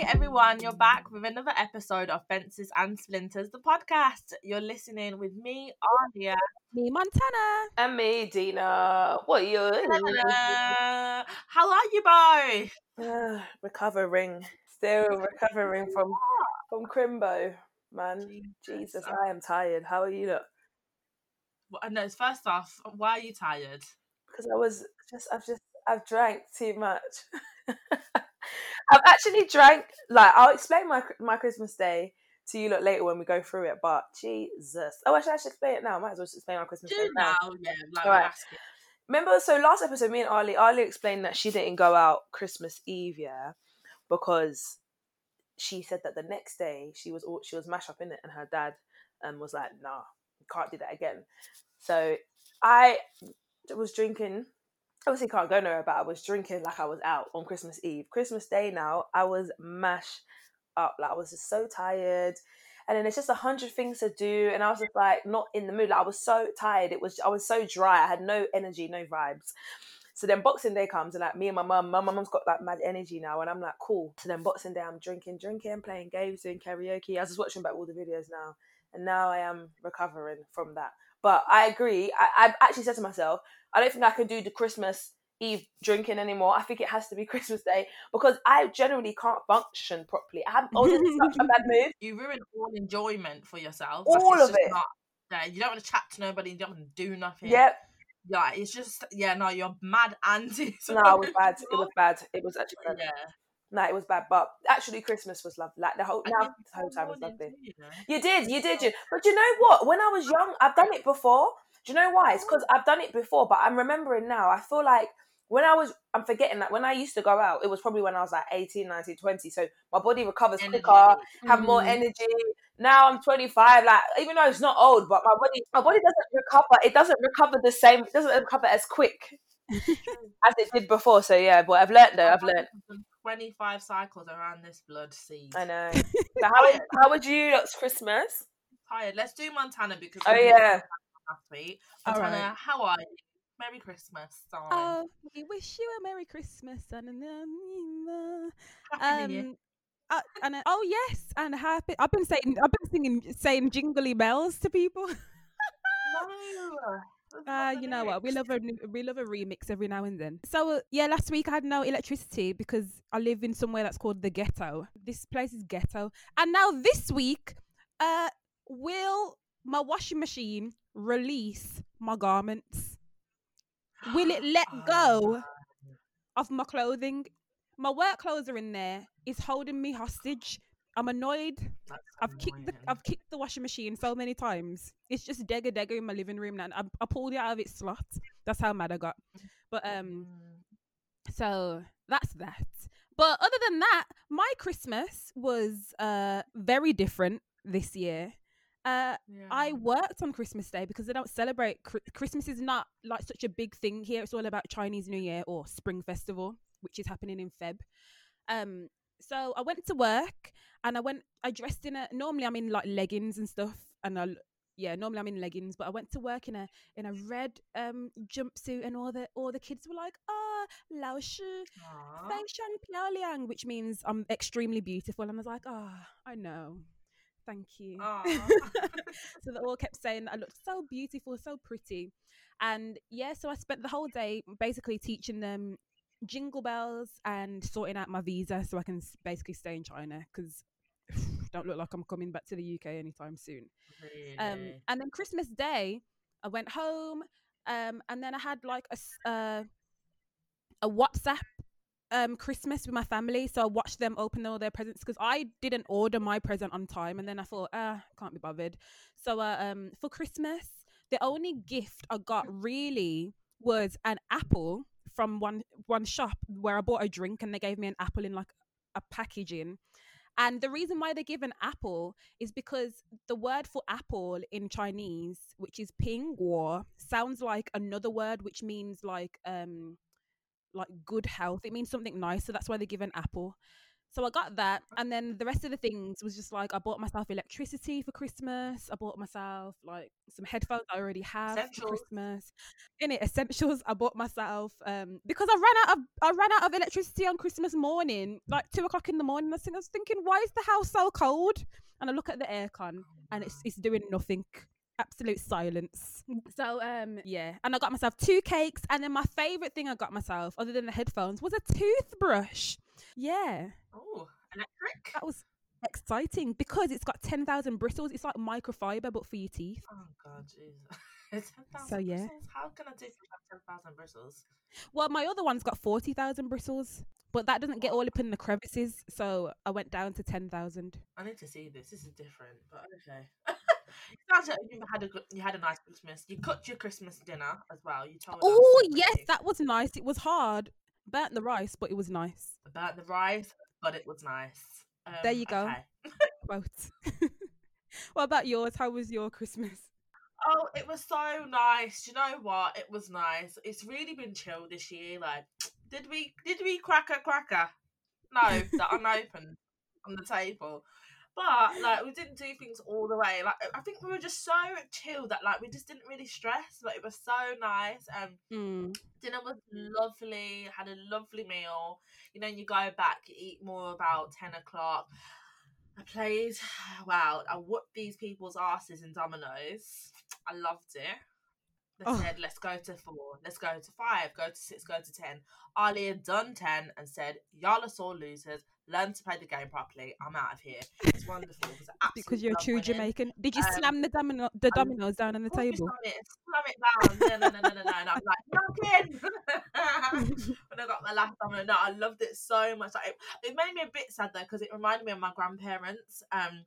Hey everyone, you're back with another episode of Fences and Splinters, the podcast. You're listening with me, Alia. Me, Montana. And me, Dina. What are you? How are you both? Uh, recovering. Still recovering from from Crimbo, man. Jesus, I am tired. How are you? Look? Well, no, first off, why are you tired? Because I was just, I've just, I've drank too much. I've actually drank. Like, I'll explain my my Christmas day to you look later when we go through it. But Jesus, oh, actually, I should explain it now. I might as well just explain our Christmas Do day now. now, yeah. Like, All right. Remember, so last episode, me and Ali, Ali explained that she didn't go out Christmas Eve, yeah, because she said that the next day she was all, she was mashed up in it, and her dad um was like, "Nah, you can't do that again." So I was drinking. Obviously, can't go nowhere, but I was drinking like I was out on Christmas Eve. Christmas Day now, I was mashed up. Like I was just so tired. And then it's just a hundred things to do, and I was just like not in the mood. Like I was so tired. It was I was so dry. I had no energy, no vibes. So then Boxing Day comes, and like me and my mum, my mum's got like mad energy now, and I'm like cool. So then Boxing Day, I'm drinking, drinking, playing games, doing karaoke. I was just watching back all the videos now, and now I am recovering from that. But I agree. I, I've actually said to myself, I don't think I can do the Christmas Eve drinking anymore. I think it has to be Christmas Day because I generally can't function properly. I, have, I was in such a bad mood. You ruin all enjoyment for yourself. All it's of it. Not, yeah, you don't want to chat to nobody. You don't want to do nothing. Yep. Yeah, it's just yeah. No, you're mad anti. No, it was bad. It was bad. It was actually bad. Yeah. No, it was bad. But actually, Christmas was lovely. Like the whole now, the whole time was lovely. you know. You did, you did, you. But you know what? When I was young, I've done it before. Do you know why? It's because I've done it before, but I'm remembering now. I feel like when I was, I'm forgetting that when I used to go out, it was probably when I was like 18, 19, 20. So my body recovers Energy. quicker, have more Mm. energy. Now I'm 25. Like even though it's not old, but my body, my body doesn't recover. It doesn't recover the same. It doesn't recover as quick as it did before. So yeah, but I've learned though. I've learned. Twenty-five cycles around this blood sea. I know. So how how would you lot's Christmas? Tired. Let's do Montana because Oh yeah. last week. Montana, right. how are you? Merry Christmas, darling. Oh, we wish you a Merry Christmas and a Happy New Year. um, uh, and a, oh yes, and happy. I've been saying, I've been singing, saying jingly bells to people. No. Uh, you know what? We love a new- we love a remix every now and then. So uh, yeah, last week I had no electricity because I live in somewhere that's called the ghetto. This place is ghetto, and now this week, uh, will my washing machine release my garments? Will it let go of my clothing? My work clothes are in there. It's holding me hostage. I'm annoyed. That's I've kicked the. I've kicked the washing machine so many times. It's just degger degger in my living room now. I, I pulled it out of its slot. That's how mad I got. But um, Mm. so that's that. But other than that, my Christmas was uh very different this year. Uh, I worked on Christmas Day because they don't celebrate Christmas. Is not like such a big thing here. It's all about Chinese New Year or Spring Festival, which is happening in Feb. Um, so I went to work and I went. I dressed in a. Normally I'm in like leggings and stuff, and I yeah normally I'm in leggings, but I went to work in a in a red um jumpsuit, and all the all the kids were like, ah, Lao Shi, Aw. Feng Shan Piao Liang, which means I'm extremely beautiful. And I was like, ah, I know. Thank you. So they all kept saying that I looked so beautiful, so pretty. And yeah, so I spent the whole day basically teaching them jingle bells and sorting out my visa so I can basically stay in China because don't look like I'm coming back to the UK anytime soon. Um, and then Christmas Day, I went home, um, and then I had like a uh, a WhatsApp um Christmas with my family. So I watched them open all their presents because I didn't order my present on time, and then I thought, ah, can't be bothered. So uh, um, for Christmas, the only gift I got really was an apple from one one shop where I bought a drink, and they gave me an apple in like a packaging. And the reason why they give an apple is because the word for apple in Chinese, which is pingguo, sounds like another word which means like um like good health. It means something nice, so that's why they give an apple. So I got that, and then the rest of the things was just like I bought myself electricity for Christmas. I bought myself like some headphones I already have for Christmas. In it, essentials. I bought myself um because I ran out of I ran out of electricity on Christmas morning, like two o'clock in the morning. I think I was thinking, why is the house so cold? And I look at the aircon, and it's it's doing nothing. Absolute silence. So um yeah, and I got myself two cakes, and then my favorite thing I got myself, other than the headphones, was a toothbrush. Yeah, Oh, electric. that was exciting because it's got ten thousand bristles. It's like microfiber, but for your teeth. Oh god, Jesus. It's 10,000 So, yeah. bristles? How can a toothbrush have 10,000 bristles? Well, my other one's got forty thousand bristles, but that doesn't get oh. all up in the crevices, so I went down to ten thousand. I need to see this. This is different, but okay. sounds like you had a you had a nice Christmas. You cooked your Christmas dinner as well. You told. Oh yes, that was nice. It was hard. Burnt the rice, but it was nice. about the rice, but it was nice. Um, There you go. okay. Quote. what about yours? How was your Christmas? Oh, it was so nice. Do you know what? It was nice. It's really been chill this year. Like, did we did we crack a cracker? No, that unopened on the table. But like, we didn't do things all the way. Like, I think we were just so chill that like we just didn't really stress. But it was so nice. Um, Mm. dinner was lovely. Had a lovely meal. You know, you go back, you eat more about ten o'clock. I played. Wow, I whooped these people's asses in dominoes. I loved it. They Oh. said, "Let's go to four. Let's go to five. Go to six. Go to ten. Ali had done ten and said, "Y'all are sore losers. Learn to play the game properly. I'm out of here." Wonderful because I you're a true. Jamaican. Did you Um, slam the domino the dominoes down on the Of course we table? slam it, slam it down. No, no, no, no, no, no. And I'm like, knock in. when I got my last domino, no, I loved it so much. Like, it, it made me a bit sad though because it reminded me of my grandparents. Um,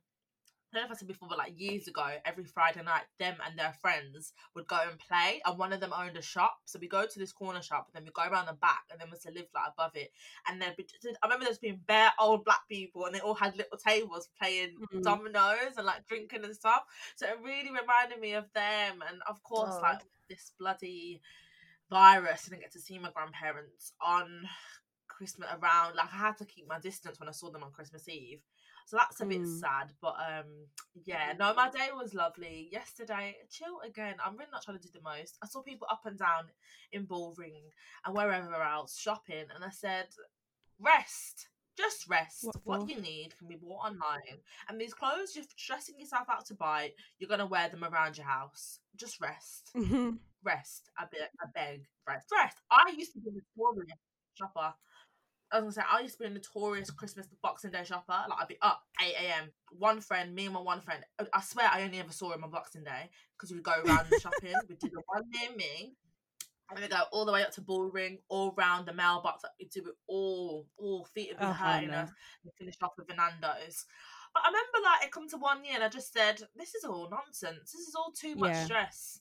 I don't know if I said before, but like years ago, every Friday night, them and their friends would go and play, and one of them owned a shop. So we go to this corner shop, and then we go around the back, and then we to live like above it. And then I remember there's been bare old black people, and they all had little tables playing Mm. dominoes and like drinking and stuff. So it really reminded me of them, and of course, Oh. like this bloody virus. I didn't get to see my grandparents on Christmas around. Like I had to keep my distance when I saw them on Christmas Eve. So that's a bit Mm. sad, but um, yeah, no, my day was lovely. Yesterday, chill again. I'm really not trying to do the most. I saw people up and down in Bullring and wherever else shopping, and I said, rest, just rest. What What, you need can be bought online, and these clothes you're stressing yourself out to buy, you're gonna wear them around your house. Just rest, Mhm. rest. I beg, I beg, rest, rest. I used to be a notorious shopper. I was gonna say I used to be a notorious Christmas Boxing Day shopper. Like I'd be up eight a.m. One friend, me and my one friend. I- swear I only ever saw him on Boxing Day because we'd go around shopping. We did the one near me, and we go all the way up to Bullring, all round the mailbox. Like, we do it all, all feet of Oh, the hurting no. us. We finished off with Fernando's. But I remember like it come to one year and I just said, "This is all nonsense. This is all too much Yeah. stress."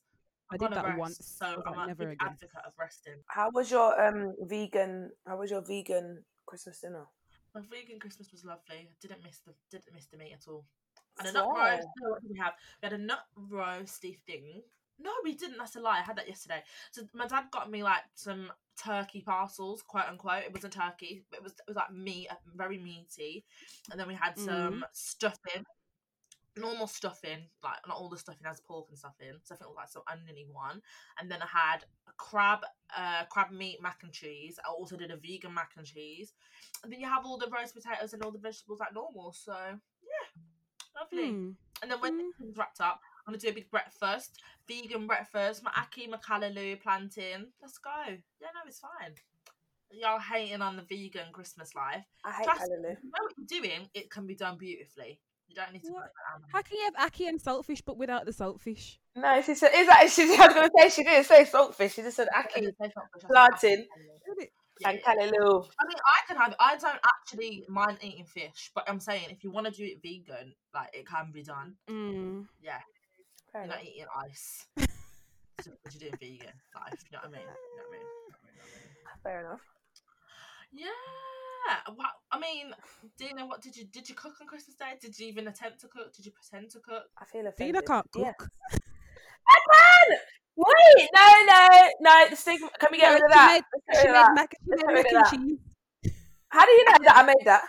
I I'm did gonna that rest. once. So I was I'm like, a never big again. advocate of resting. How was your um vegan? How was your vegan Christmas dinner? My vegan Christmas was lovely. I didn't miss the didn't miss the meat at all. And a nut Wow. roast. No, what did we have? We had a nut roasty thing. No, we didn't. That's a lie. I had that yesterday. So my dad got me like some turkey parcels, quote unquote. It wasn't turkey, but it was it was like meat, uh, very meaty. And then we had some stuffing, normal stuffing, like not all the stuffing has pork and stuff in. So I think it was like some oniony one. And then I had a crab, uh, crab meat mac and cheese. I also did a vegan mac and cheese. And then you have all the roast potatoes and all the vegetables like normal. So yeah, lovely. Hmm. And then when Mm. everything's wrapped up, I'm gonna do a big breakfast, vegan breakfast. My ackee, my callaloo plantain. Let's go. Yeah, no, it's fine. Y'all hating on the vegan Christmas life. I hate Trust me, callaloo. if you know what you're doing, it can be done beautifully. You don't need to. What? put that on. How can you have ackee and saltfish but without the saltfish? No, she said, is that, she, I was going to say, she didn't say saltfish, she just said I ackee didn't say something, I plantain. and yeah. callaloo. I mean, I can have. I don't actually mind eating fish, but I'm saying if you want to do it vegan, like it can be done. Mm. Yeah, Fair you're enough. not eating ice. Just you're doing vegan life. You know what I mean? You know what I mean? You know what I mean? You know what I mean? Fair enough. Yeah. Wow. I mean, Dina, what did you did you cook on Christmas Day? Did you even attempt to cook? Did you pretend to cook? I feel Dina can't Yeah. cook. I can! Wait, no, no, no, the stigma. Can we get No, rid of that? made- She made that. mac, she made mac and cheese. How do you know that I made that?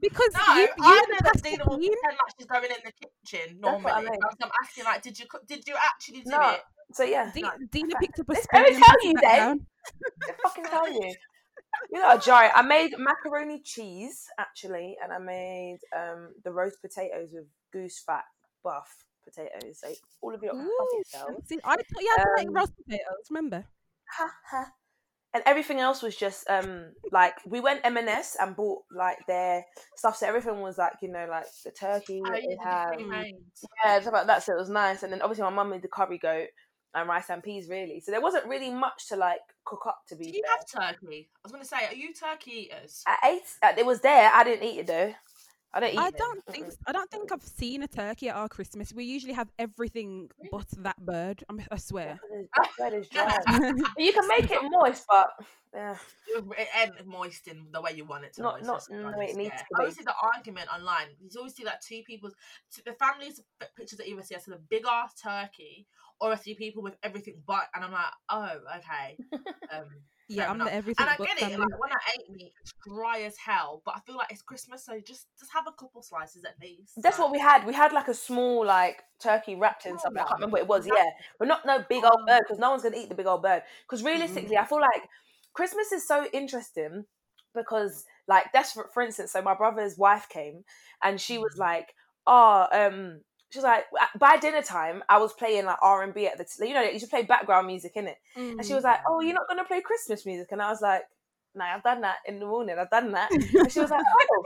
because No, you, you I have know that Dina the will bean. pretend like she's going in the kitchen That's what I normally. mean. So I'm asking, like, did you co- did you actually do No. it? So yeah, Di- No. Dina picked up a spoon let me tell you back then. down. Fucking tell you. You know, Jari, I made macaroni cheese actually, and I made um the roast potatoes with goose fat buff potatoes. So all of your Ooh, fancy. I thought you had to make Um, roast potatoes. Remember? Ha, ha. And everything else was just um like we went M&S and bought like their stuff. So everything was like you know like the turkey Oh, that you they have. pre-made. Yeah, stuff like that. So it was nice. And then obviously my mum made the curry goat and rice and peas really. So there wasn't really much to like cook up to be. Do you fair. have turkey? I was going to say, are you turkey eaters? I ate. uh, It was there. I didn't eat it though. I don't eat I it. don't think I don't think I've seen a turkey at our Christmas. We usually have everything but that bird. I'm- I swear. That bread is dry. you can make it moist, but yeah. It ain't moist in the way you want it to. Not- moist, not let's be in the way it needs yeah. to I always see the argument online. You always see that two people, so the families pictures that you would see, so the big ass turkey, or I see people with everything but, and I'm like, oh, okay. Um, yeah, I'm enough. the everything and I get it. family. Like when I ate meat, it's dry as hell. But I feel like it's Christmas, so just just have a couple slices at least. That's like- what we had. We had like a small like turkey wrapped in Small something. I can't remember what it was. Exactly. Yeah, but not no big old Oh. bird because no one's gonna eat the big old bird. Because realistically, I feel like Christmas is so interesting because like that's for, for instance. So my brother's wife came and she was Mhm. like, "Oh, um." She's like, uh, by dinner time, I was playing like R and B at the, t- you know, you should play background music in it. And she was like, "Oh, you're not gonna play Christmas music?" And I was like, "No, I've done that in the morning. I've done that." And she was like, "Oh,"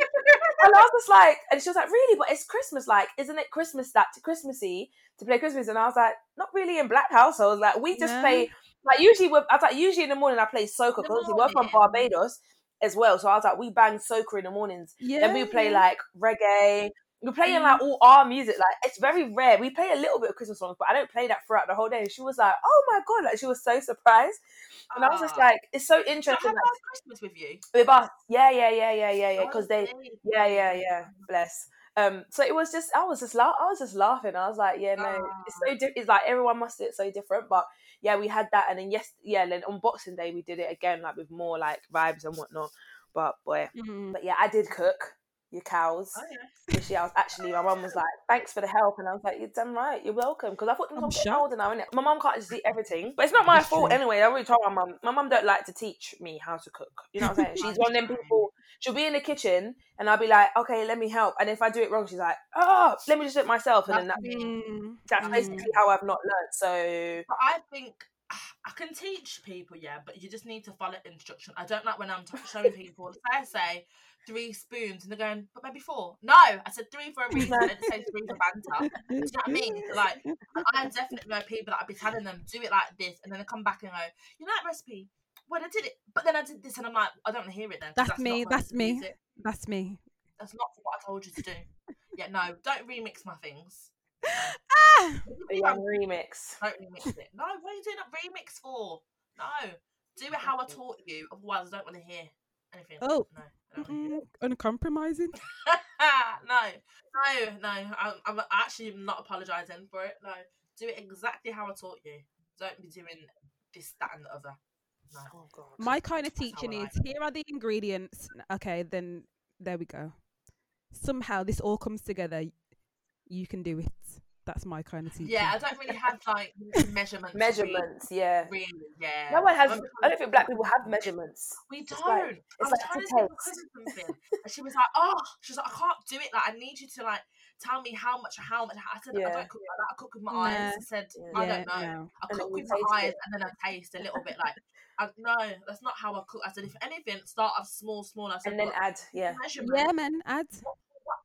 and I was just like, and she was like, "Really? But it's Christmas. Like, isn't it Christmas that to Christmassy to play Christmas?" And I was like, "Not really in Black households. Like, we just No. play like usually. We're, I was like, usually in the morning I play soca because we're from. Barbados as well. So I was like, we bang soca in the mornings. yeah, then we play like reggae." We're playing like all our music, like it's very rare. We play a little bit of Christmas songs, but I don't play that throughout the whole day. And she was like, "Oh my god!" Like she was so surprised, and I was just Ah. like, "It's so So interesting." have Like, Christmas with you. with us. Yeah, yeah, yeah, yeah, yeah, yeah. Because they, Oh, yeah, yeah, yeah. Bless. Um, so it was just, I was just, la- I was just laughing. I was like, yeah, no, it's so different. It's like everyone must do it so different, but yeah, we had that, and then yes, yeah, then on Boxing Day we did it again, like with more like vibes and whatnot. But boy, Mm. but yeah, I did cook your cows. Oh, yeah. Which yeah, I was actually my mum was like, "Thanks for the help," and I was like, "You're damn right, you're welcome." Because I thought I'm I'm getting shocked. older now, innit? My mum can't just eat everything, but it's not my That's fault true. anyway. I already told my mum. My mum don't like to teach me how to cook. You know what I'm saying? She's one of them people. She'll be in the kitchen, and I'll be like, "Okay, let me help." And if I do it wrong, she's like, "Oh, let me just do it myself." And then that, That's that's Mm. basically how I've not learned. So But I think I can teach people, yeah, but you just need to follow instruction. I don't like when I'm t- showing people, I say three spoons and they're going, but maybe four. No, I said three for a reason and it says three for banter. Do you know what I mean? Like, I definitely know people that I'd be telling them, do it like this, and then they come back and go, you know that recipe? Well, I did it, but then I did this, and I'm like, I don't want to hear it then. That's not me, that's me. That's me. That's not what I told you to do. Yeah, no, don't remix my things. Ah! a young remix. Don't remix it. No, what are you doing a remix for? No, do it how I taught you. Otherwise, I don't want to hear anything. Oh. no, I don't wanna hear Mm-mm. Uncompromising. no, no, no. I'm, I'm actually not apologising for it. No, do it exactly how I taught you. Don't be doing this, that, and the other. No. Oh god. My kind of That's how I teaching like is here are the ingredients. Okay, then there we go. Somehow this all comes together. You can do it. That's my kind of teaching. Yeah, I don't really have like measurements. Measurements, yeah. Really, really, yeah. No one has. I'm I don't think black people have measurements. We don't. like- I it's was like trying to to tell my taste. cousin something, and she was like, "Oh, she's like, I can't do it. Like, I need you to like tell me how much, how much." I said, "I don't cook like that. I cook with my eyes." I said, Yeah. "I don't know. no. I And cook with my eyes, it. and then I taste a little bit. Like, I, no, that's not how I cook." I said, "If anything, start off small, small." I said, And then add, yeah. measurement. Yeah, man. Add. What,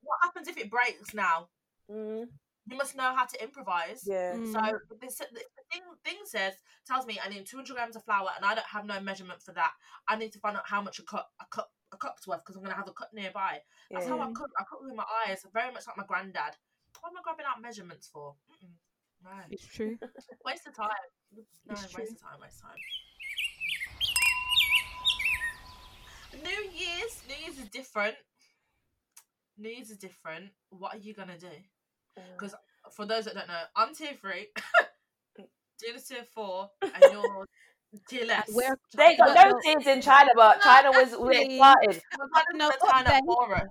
what happens if it breaks now? Mm, You must know how to improvise." yeah. Mm. So this the thing thing says tells me I need 200 grams of flour and I don't have no measurement for that. I need to find out how much a cup a cup a cup's worth because I'm gonna have a cup nearby. That's how I Yeah. cook. I cook with my eyes, very much like my granddad. What am I grabbing out measurements for? Mm-mm. No, It's true. waste of time. No, It's waste true. of time. Waste of time. New Year's, New Year's is different. New Year's is different. What are you gonna do? Mm. 'Cause for those that don't know, I'm tier three. Gina's tier four, and you're tier less. We're- They got no well- tears in China, but No, China was we actually- excited. We're kind No, gonna turn update. up for us.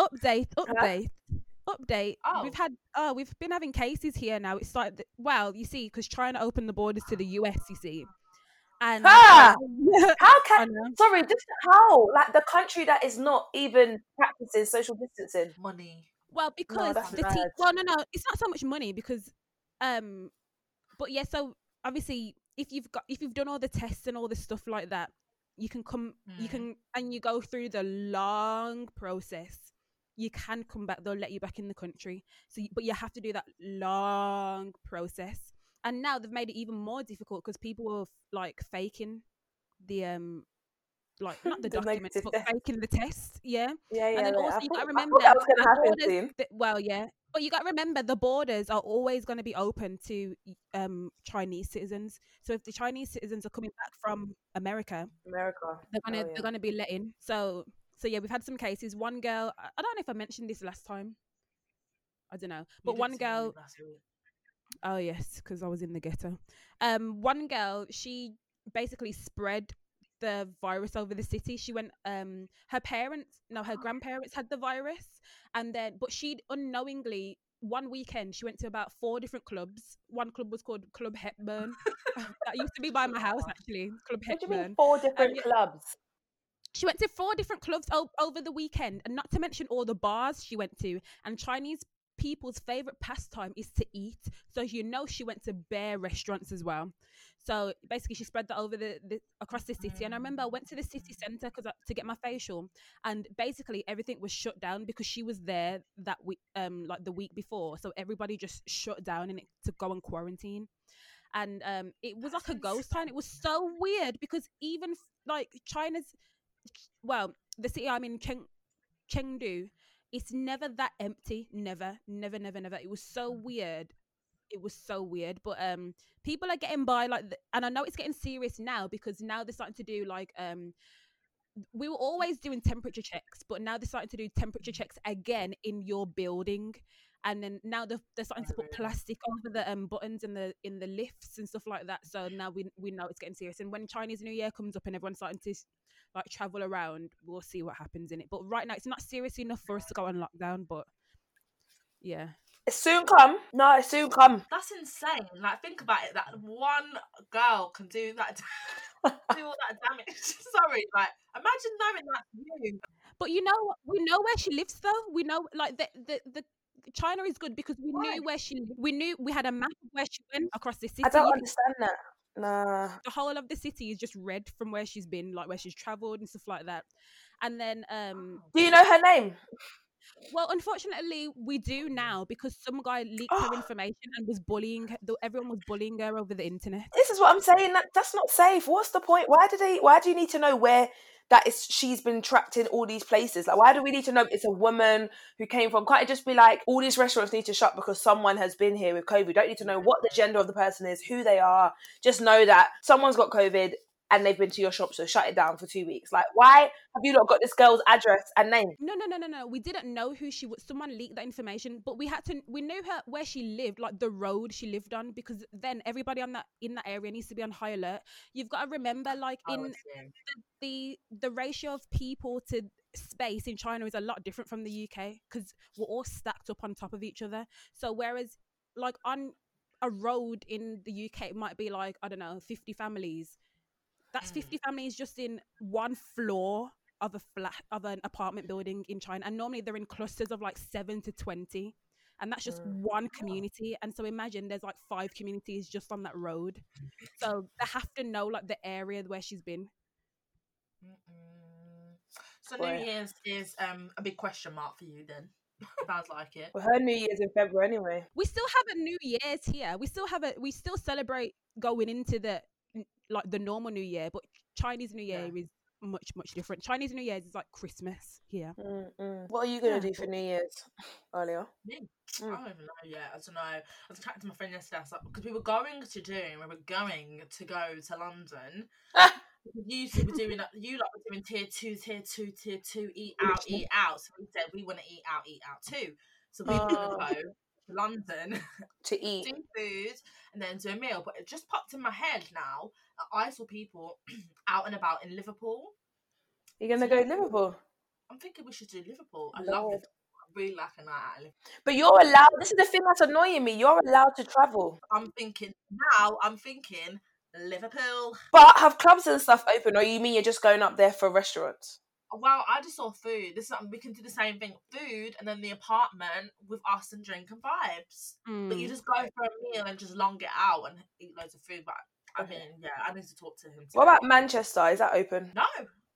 update, update, update. Oh. We've had oh, we've been having cases here now. It's like the, well, you see, because China opened the borders to the US, you see, and Ah! How can sorry, just how like the country that is not even practicing social distancing? Money. Well, because that's the te- well, no, no, it's not so much money because, um, but yeah. So obviously, if you've got if you've done all the tests and all the stuff like that, you can come, you Mm. can, and you go through the long process. You can come back. They'll let you back in the country. So, you, but you have to do that long process. And now they've made it even more difficult because people were like faking the um, like not the, The documents, but test. faking the test. Yeah Yeah, yeah. and then yeah. also I you got to remember that was gonna happen borders, soon. well, yeah, but you got to remember the borders are always going to be open to um Chinese citizens. So if the Chinese citizens are coming back from America, America. they're gonna Oh, yeah. they're gonna be let in. So so yeah, we've had some cases. One girl, I I don't know if I mentioned this last time. I don't know, but one girl. Oh yes, because I was in the ghetto. Um, one girl, she basically spread the virus over the city. She went. Um, her parents, no, her grandparents had the virus, and then, but she'd unknowingly one weekend she went to about four different clubs. One club was called Club Hepburn. that used to be by my house actually. Club What do you mean Hepburn. four different yeah. clubs? She went to four different clubs o- over the weekend, and not to mention all the bars she went to. And Chinese people's favorite pastime is to eat, so you know she went to bare restaurants as well. So basically, she spread that over the, the across the city. And I remember I went to the city centre because to get my facial, and basically everything was shut down because she was there that week, um, like the week before. So everybody just shut down and it to go on quarantine. And um, it was like a ghost town. It was so weird because even like China's well, the city I'm in, Cheng, Chengdu, it's never that empty. Never, never, never, never. It was so weird. It was so weird. But um, people are getting by like, th- and I know it's getting serious now because now they're starting to do like um. We were always doing temperature checks, but now they're starting to do temperature checks again in your building, and then now they're, they're starting to Oh, put plastic over the um buttons in the in the lifts and stuff like that. So now we we know it's getting serious. And when Chinese New Year comes up and everyone's starting to like travel around, we'll see what happens in it. But right now, it's not serious enough for us to go on lockdown. But yeah, It soon come. No, it soon come. That's insane. Like, think about it. That one girl can do that, do all that damage. Sorry, like, imagine knowing that's you. but you know, we know where she lives though. We know like the the the. China is good because we knew where she. We knew we had a map of where she went across the city. I don't understand that. Nah. the whole of the city is just red from where she's been, like where she's traveled and stuff like that. And then, um, Do you know her name? well, unfortunately, we do now because some guy leaked her Oh. information and was bullying her. Everyone was bullying her over the internet. This is what I'm saying. That that's not safe. What's the point? Why do they? Why do you need to know where that is? She's been trapped in all these places. Like, why do we need to know it's a woman who came from? Can't it just be like all these restaurants need to shut because someone has been here with COVID? We don't need to know what the gender of the person is, who they are. Just know that someone's got COVID and they've been to your shop, so shut it down for two weeks. Like, why have you not got this girl's address and name? No, no, no, no, no. We didn't know who she was. Someone leaked that information, but we had to. We knew her where she lived, like the road she lived on, because then everybody on that in that area needs to be on high alert. You've got to remember, like in was in. the the ratio of people to space in China is a lot different from the UK because we're all stacked up on top of each other. So whereas like on a road in the UK it might be like I don't know 50 families. That's Mm. 50 families just in one floor of a flat of an apartment building in China and normally they're in clusters of like 7 to 20 and that's just Mm. one community and so imagine there's like five communities just on that road so they have to know like the area where she's been Mm-mm. So Boy. New Year's is um a big question mark for you then. Sounds like it. Well, her New Year's in February anyway. we still have a new year's here we still have a we still celebrate going into the n- like the normal new year but chinese new year Yeah. is much much different chinese new year's is like christmas here Mm-mm. What are you gonna Yeah. do for New Year's, Alia? Me? Mm. I don't even know yet. I don't know. I was chatting to my friend yesterday because we were going to do, we were going to go to London. Because you two were doing, you lot were doing tier two, tier two, tier two, eat out, eat out. So we said we want to eat out, eat out too. So we were Oh. going to go to London, to eat. do food, and then do a meal. But it just popped in my head now. that I saw people out and about in Liverpool. You're gonna go to Liverpool? I'm thinking we should do Liverpool. I love Lord. Liverpool. I really like a night out. But you're allowed. This is the thing that's annoying me. You're allowed to travel, I'm thinking now. I'm thinking Liverpool. but have clubs and stuff open, or you mean you're just going up there for restaurants? Well, I just saw food. This is, we can do the same thing: food, and then the apartment with us and drink and vibes. But you Mm. just go for a meal and just long it out and eat loads of food. But I mean, yeah, I need to talk to him. What about Manchester? Is that open? No,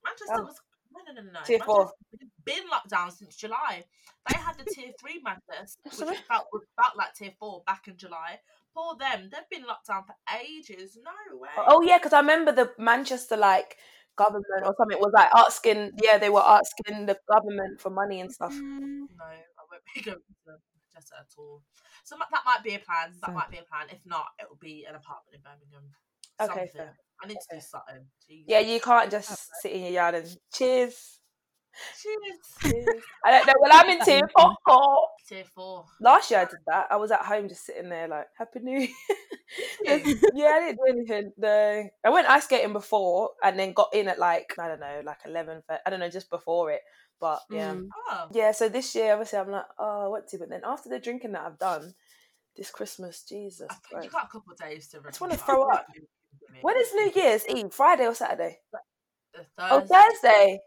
Manchester Oh. was no, no, no, no. Tier four. Been locked down since July. They had the tier three Manchester, which felt felt like tier four back in July. Poor them, they've been locked down for ages. No way. Oh yeah, because I remember the Manchester like government or something was like asking. Yeah, they were asking the government for money and stuff. Mm. No, I won't be going to Manchester at all. So that that might be a plan. That Sad. might be a plan. If not, it will be an apartment in Birmingham. Okay, Something. fair. I need to Okay. do something. Jeez. Yeah, you can't just sit in your yard and cheers. Cheers. cheers. I don't know. Well, I'm in tier four. Tier four. Last year I did that. I was at home just sitting there like Happy New Year. yeah, I didn't do anything. No, I went ice skating before and then got in at like I don't know, like eleven. but I don't know, just before it. But yeah, Mm. Oh. yeah. So this year, obviously, I'm like, oh, I want to. But then after the drinking that I've done this Christmas, Jesus I think you got a couple of days to I just wanna throw up. When is New Year's Eve? Friday or Saturday? The Oh, Thursday.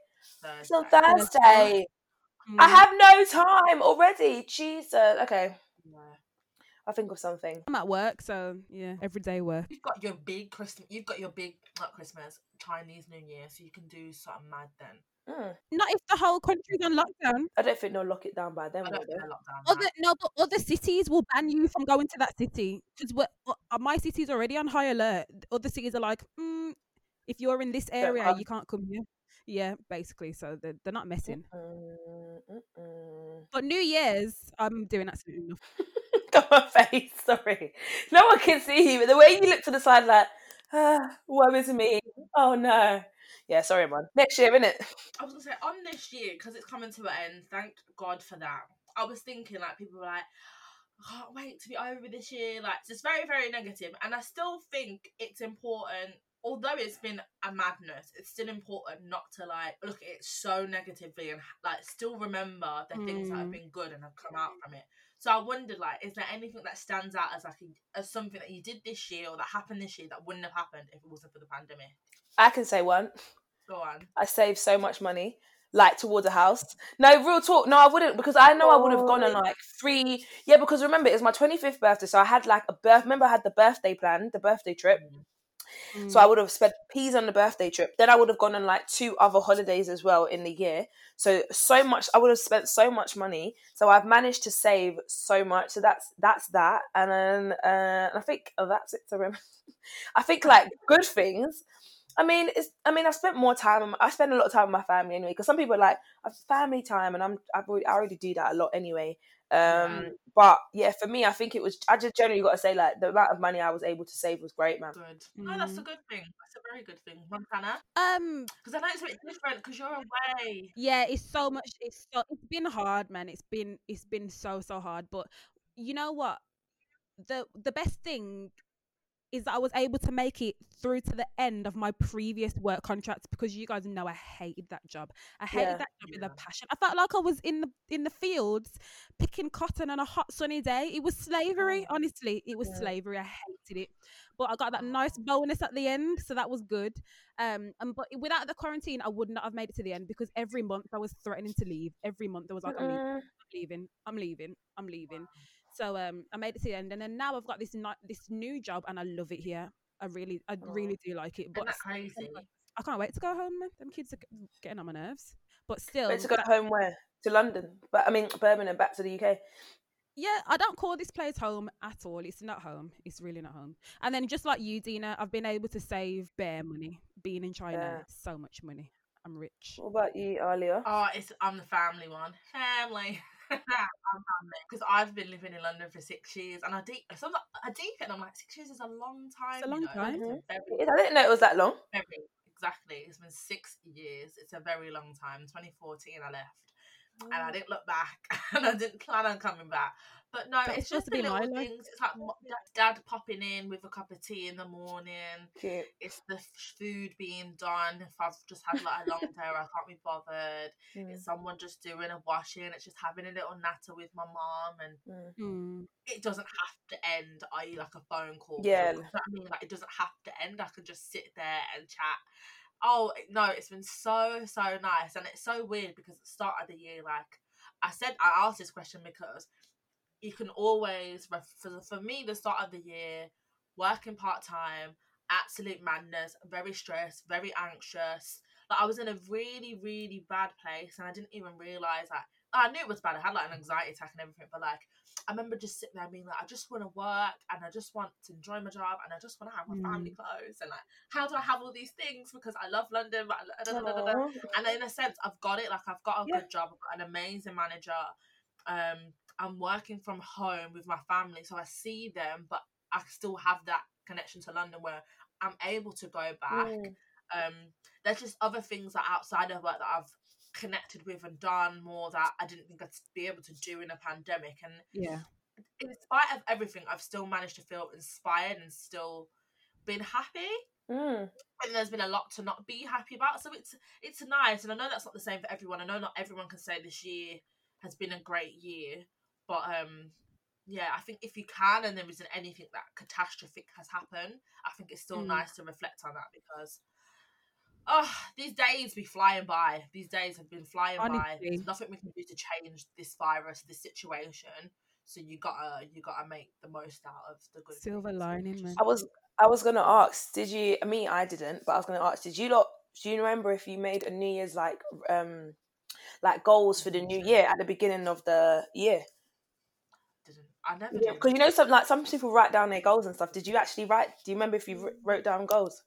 Thursday. It's on Thursday. Thursday. I Mm. have no time already. Jesus. Okay, Yeah. I'll think of something. I'm at work, so yeah, everyday work. You've got your big Christmas. You've got your big not Christmas Chinese New Year, so you can do something mad then. Mm. Not if the whole country's on lockdown. I don't think they'll lock it down by then. I don't think they? they're down. Other no, but other cities will ban you from going to that city because my city's already on high alert. Other cities are like, mm, if you're in this area, you can't come here. Yeah, basically. So they're, they're not messing. But New Year's, I'm doing absolutely nothing. Got my face. Sorry, no one can see you. But the way you look to the side, like, ah, woe is me. Oh no. Yeah, sorry, man. Next year, innit? I was gonna say on this year because it's coming to an end. Thank God for that. I was thinking like people were like, I can't wait to be over this year. Like it's very very negative, and I still think it's important. Although it's been a madness, it's still important not to like look at it so negatively and like still remember the things that have Mm. been good and have come out from it. So I wondered, like, is there anything that stands out as like a, as something that you did this year or that happened this year that wouldn't have happened if it wasn't for the pandemic? I can say one. Go on. I saved so much money, like towards a house. No, real talk. No, I wouldn't because I know I would have gone on like three. Yeah, because remember, it was my 25th birthday. So I had like a birth. Remember, I had the birthday plan, the birthday trip. Mm. So I would have spent peas on the birthday trip. Then I would have gone on like two other holidays as well in the year. So so much I would have spent so much money. So I've managed to save so much. So that's that's that. And then uh, I think oh that's it. Sorry. I think like good things. I mean, it's. I mean, I spent more time. I spend a lot of time with my family anyway. Because some people are like, "I've family time," and I'm. I've already, I already do that a lot anyway. Um, Yeah. but yeah, for me, I think it was. I just generally got to say, like, the amount of money I was able to save was great, man. Good. No, that's a Mm. good thing. That's a very good thing. Montana? um, Because I know it's a bit different because you're away. yeah, it's so much. It's so. It's been hard, man. It's been. It's been so so hard. But you know what? The the best thing is that I was able to make it through to the end of my previous work contracts because you guys know I hated that job. I hated Yeah. that job with Yeah. a passion. I felt like I was in the in the fields picking cotton on a hot sunny day. It was slavery, Oh. honestly. It was Yeah. slavery. I hated it. But I got that nice bonus at the end, so that was good. Um, and but without the quarantine, I would not have made it to the end because every month I was threatening to leave. Every month I was like, I'm leaving, Mm, I'm leaving, I'm leaving, I'm leaving. So um, I made it to the end, and then now I've got this ni- this new job, and I love it here. I really, I Oh. really do like it. Isn't But that crazy? I can't wait to go home, man. Them kids are getting on my nerves. But still, Wait to go that- home where? To London, but I mean Birmingham, back to the UK. yeah, I don't call this place home at all. It's not home. It's really not home. And then just like you, Dina, I've been able to save bare money. Being in China, Yeah. so much money. I'm rich. What about you, Alia? Oh, it's I'm the family one. Family. I'm family because I've been living in London for six years, and I deep. So I'm like, I deep it, and I'm like, six years is a long time. a you long know? time. It's a Mhm. very, I didn't know it was that long. very exactly. It's been six years. It's a very long time. 2014, I left. And I didn't look back, and I didn't plan on coming back. But no, That's it's just to the little life. things. It's like dad popping in with a cup of tea in the morning. Cute. It's the food being done. If I've just had like a long day, or I can't be bothered. Mm, It's someone just doing a washing. It's just having a little natter with my mom, and mm. Mm. it doesn't have to end. I.e., like a phone call. Yeah. You know what I mean, like it doesn't have to end. I can just sit there and chat. Oh no, it's been so so nice, and it's so weird because at the start of the year, like I said, I asked this question because you can always for for me the start of the year, working part time, absolute madness, very stressed, very anxious. Like I was in a really really bad place, and I didn't even realize that. Oh, I knew it was bad. I had like an anxiety attack and everything, but like I remember just sitting there being like, I just want to work and I just want to enjoy my job and I just want to have my family close and like, how do I have all these things because I love London, but I, da, da, da, and in a sense, I've got it. Like I've got a Yeah. good job, I've got an amazing manager. Um, I'm working from home with my family, so I see them, but I still have that connection to London where I'm able to go back. Mm. Um, there's just other things that outside of work that I've connected with and done more that I didn't think I'd be able to do in a pandemic. And Yeah. in spite of everything, I've still managed to feel inspired and still been happy. Mm. And there's been a lot to not be happy about. So it's it's nice. And I know that's not the same for everyone. I know not everyone can say this year has been a great year. But um yeah, I think if you can and there isn't anything that catastrophic has happened, I think it's still Mm. nice to reflect on that because oh, these days be flying by. These days have been flying by. There's nothing we can do to change this virus, this situation. So you gotta you gotta make the most out of the good Silver lining, man. I was I was gonna ask, did you? I mean, I didn't, but I was gonna ask, did you lot? Do you remember if you made a New Year's like um like goals for the new year at the beginning of the year? Didn't I never Yeah, did. because you know some like some people write down their goals and stuff. Did you actually write? Do you remember if you wrote down goals?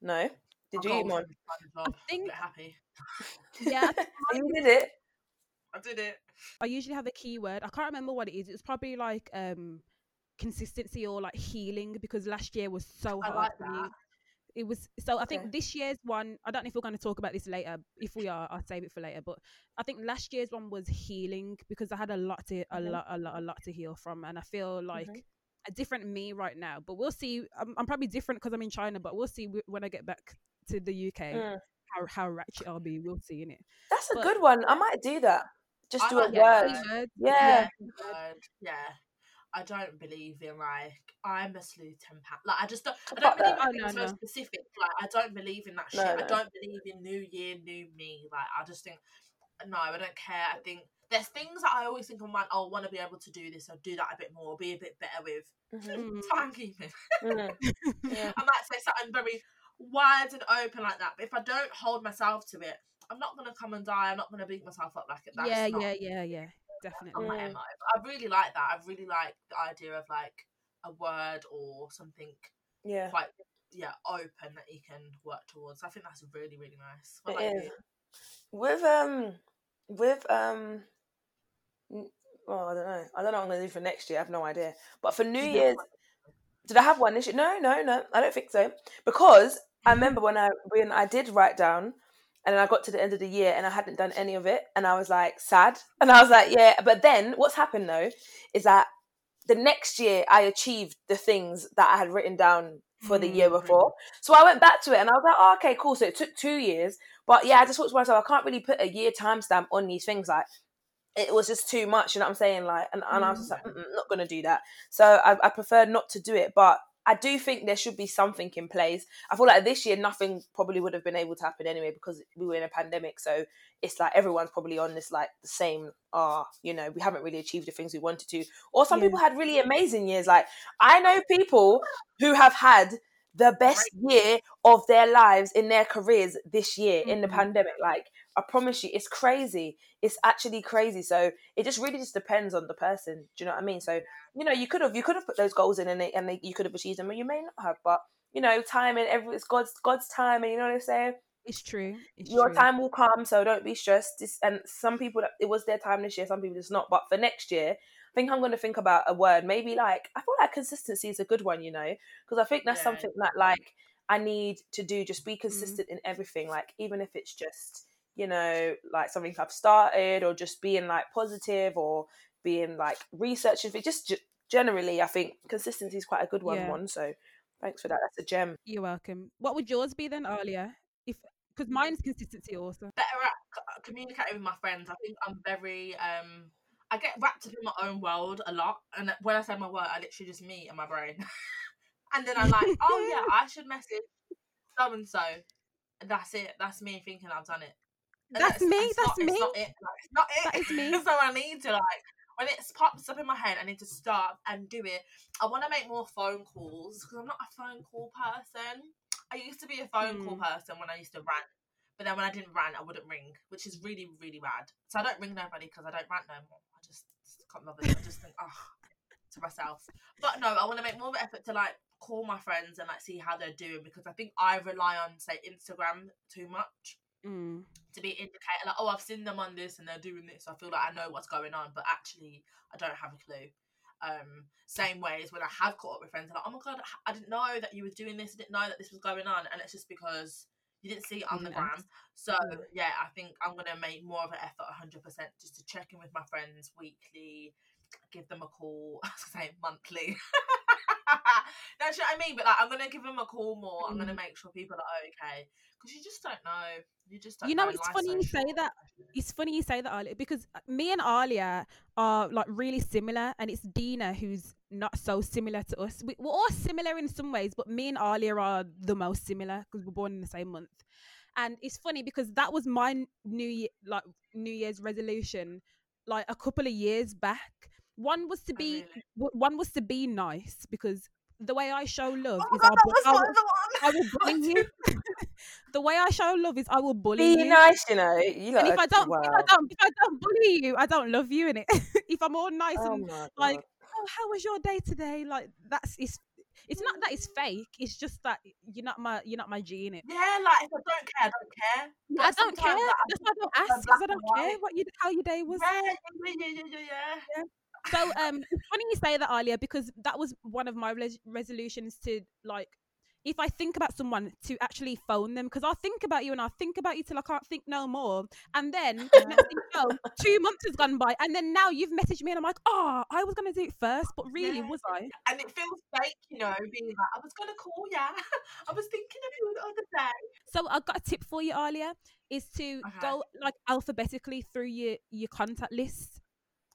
No. Did My you, eat one? I to find a job, think- happy. Yeah, You did it. I did it. I usually have a keyword. I can't remember what it is. It's probably like um consistency or like healing because last year was so hard like for me. that. It was so I think Okay. this year's one I don't know if we're going to talk about this later. If we are, I'll save it for later. But I think last year's one was healing because I had a lot to a Mhm. lot a lot a lot to heal from and I feel like Mhm. A different me right now. But we'll see. I'm, I'm probably different because I'm in China, but we'll see w- when I get back to the UK Mm. how how ratchet I'll be. We'll see in it. That's a But- good one. I might do that. Just I do a like word. that. Keywords, Yeah. Yeah. I don't believe in like I'm a sleuth temper. Like I just don't. I don't believe that. in Oh, things no, so no. specific. Like I don't believe in that shit. No, I don't believe in New Year, New Me. Like I just think no, I don't care. I think there's things that I always think of. Like, oh, I want to be able to do this or do that a bit more, be a bit better with Mhm, Mm. timekeeping. mhm. Yeah. I might say something very wide and open like that, but if I don't hold myself to it, I'm not gonna come and die. I'm not gonna beat myself up like it. That's yeah, not yeah, yeah, yeah. on Definitely. my Mm. I really like that. I really like the idea of like a word or something Yeah. quite yeah open that you can work towards. I think that's really really nice. What It about is. you? With um with um n- well, I don't know. I don't know what I'm gonna do for next year. I have no idea. But for New. Year's, did I have one this year? No, no, no. I don't think so. Because I remember when I when I did write down and then I got to the end of the year and I hadn't done any of it and I was like sad. And I was like, yeah. But then what's happened though is that the next year I achieved the things that I had written down for the year Mm. before. So I went back to it and I was like, oh, okay, cool. So it took two years. But yeah, I just thought to myself, I can't really put a year timestamp on these things. Like, it was just too much. You know what I'm saying? Like, and, and I was just like, Mm-mm, not going to do that. So I, I prefer not to do it. But I do think there should be something in place. I feel like this year, nothing probably would have been able to happen anyway because we were in a pandemic. So it's like everyone's probably on this, like, the same, ah, you know, we haven't really achieved the things we wanted to. Or some Yeah. people had really amazing years. Like, I know people who have had the best year of their lives in their careers this year in the Mhm. pandemic. Like, I promise you, it's crazy. It's actually crazy. So it just really just depends on the person. Do you know what I mean? So you know, you could have you could have put those goals in and they, and they, you could have achieved them, or you may not have. But you know, time and every it's God's God's time, and you know what I'm saying. It's true. It's Your true. time will come, so don't be stressed. This, and some people it was their time this year, some people it's not. But for next year, I think I'm going to think about a word. Maybe like I feel like consistency is a good one, you know, because I think that's Yeah. something that like I need to do. Just be mm-hmm. consistent in everything. Like even if it's just you know, like something I've started or just being like positive or being like researching. Just g- generally, I think consistency is quite a good one. Yeah. One, so thanks for that. That's a gem. You're welcome. What would yours be then, Alia? If because mine's consistency also. better at communicating with my friends. I think I'm very um I get wrapped up in my own world a lot, and when I say my word, I literally just me and my brain, and then I'm like, oh yeah, I should message so and so. That's it. That's me thinking I've done it. And That's me, that's not, me. It's not it. Like, it's not it. That is me. so I need to like when it pops up in my head, I need to stop and do it. I want to make more phone calls because I'm not a phone call person. I used to be a phone call Hmm. person when I used to rant, but then when I didn't rant, I wouldn't ring, which is really really bad. So I don't ring nobody because I don't rant no more. I just, just can't bother. I just think, oh, to myself. But no, I want to make more of an effort to like call my friends and like see how they're doing because I think I rely on say Instagram too much Mm. to be indicated like, oh, I've seen them on this and they're doing this. I feel like I know what's going on, but actually, I don't have a clue. Um, same way as when I have caught up with friends, like, oh my god, I didn't know that you were doing this. I didn't know that this was going on, and it's just because you didn't see it on the gram. So Mm. yeah, I think I'm gonna make more of an effort, 100, percent just to check in with my friends weekly, give them a call. I was gonna say monthly. That's what I mean, but like I'm gonna give him a call more. I'm gonna Mm. make sure people are okay because you just don't know. You just don't You know, know. it's funny you say that. It's funny you say that, Alia, because uh, me and Alia are like really similar, and it's Dina who's not so similar to us. We, we're all similar in some ways, but me and Alia are the most similar because we're born in the same month. And it's funny because that was my New Year, like New Year's resolution, like a couple of years back. One was to Oh, be, really? one was to be nice because the way I show love Oh is god, I will, of the one. I will bully you. the way I show love is I will bully you. Be you. nice, you know. You And if I don't, wow. if I don't, if I don't bully you, I don't love you in it. if I'm all nice Oh and like, oh, how was your day today? Like that's it's it's not that it's mm. fake. It's just that you're not my you're not my G in it. Yeah, like if I don't care, I don't care. I But don't care. like, I That's why I don't ask because I don't care what you how your day was. Yeah, yeah, yeah, yeah, yeah, yeah. So um, funny you say that earlier because that was one of my res- resolutions to like. If I think about someone to actually phone them, because I'll think about you and I'll think about you till I can't think no more. And then next know, two months has gone by, and then now you've messaged me and I'm like, oh, I was gonna do it first, but really Yeah. was I? And it feels fake, you know, being like, I was gonna call ya. I was thinking of you the other day. So I've got a tip for you, Alia, is to Okay. go like alphabetically through your your contact list,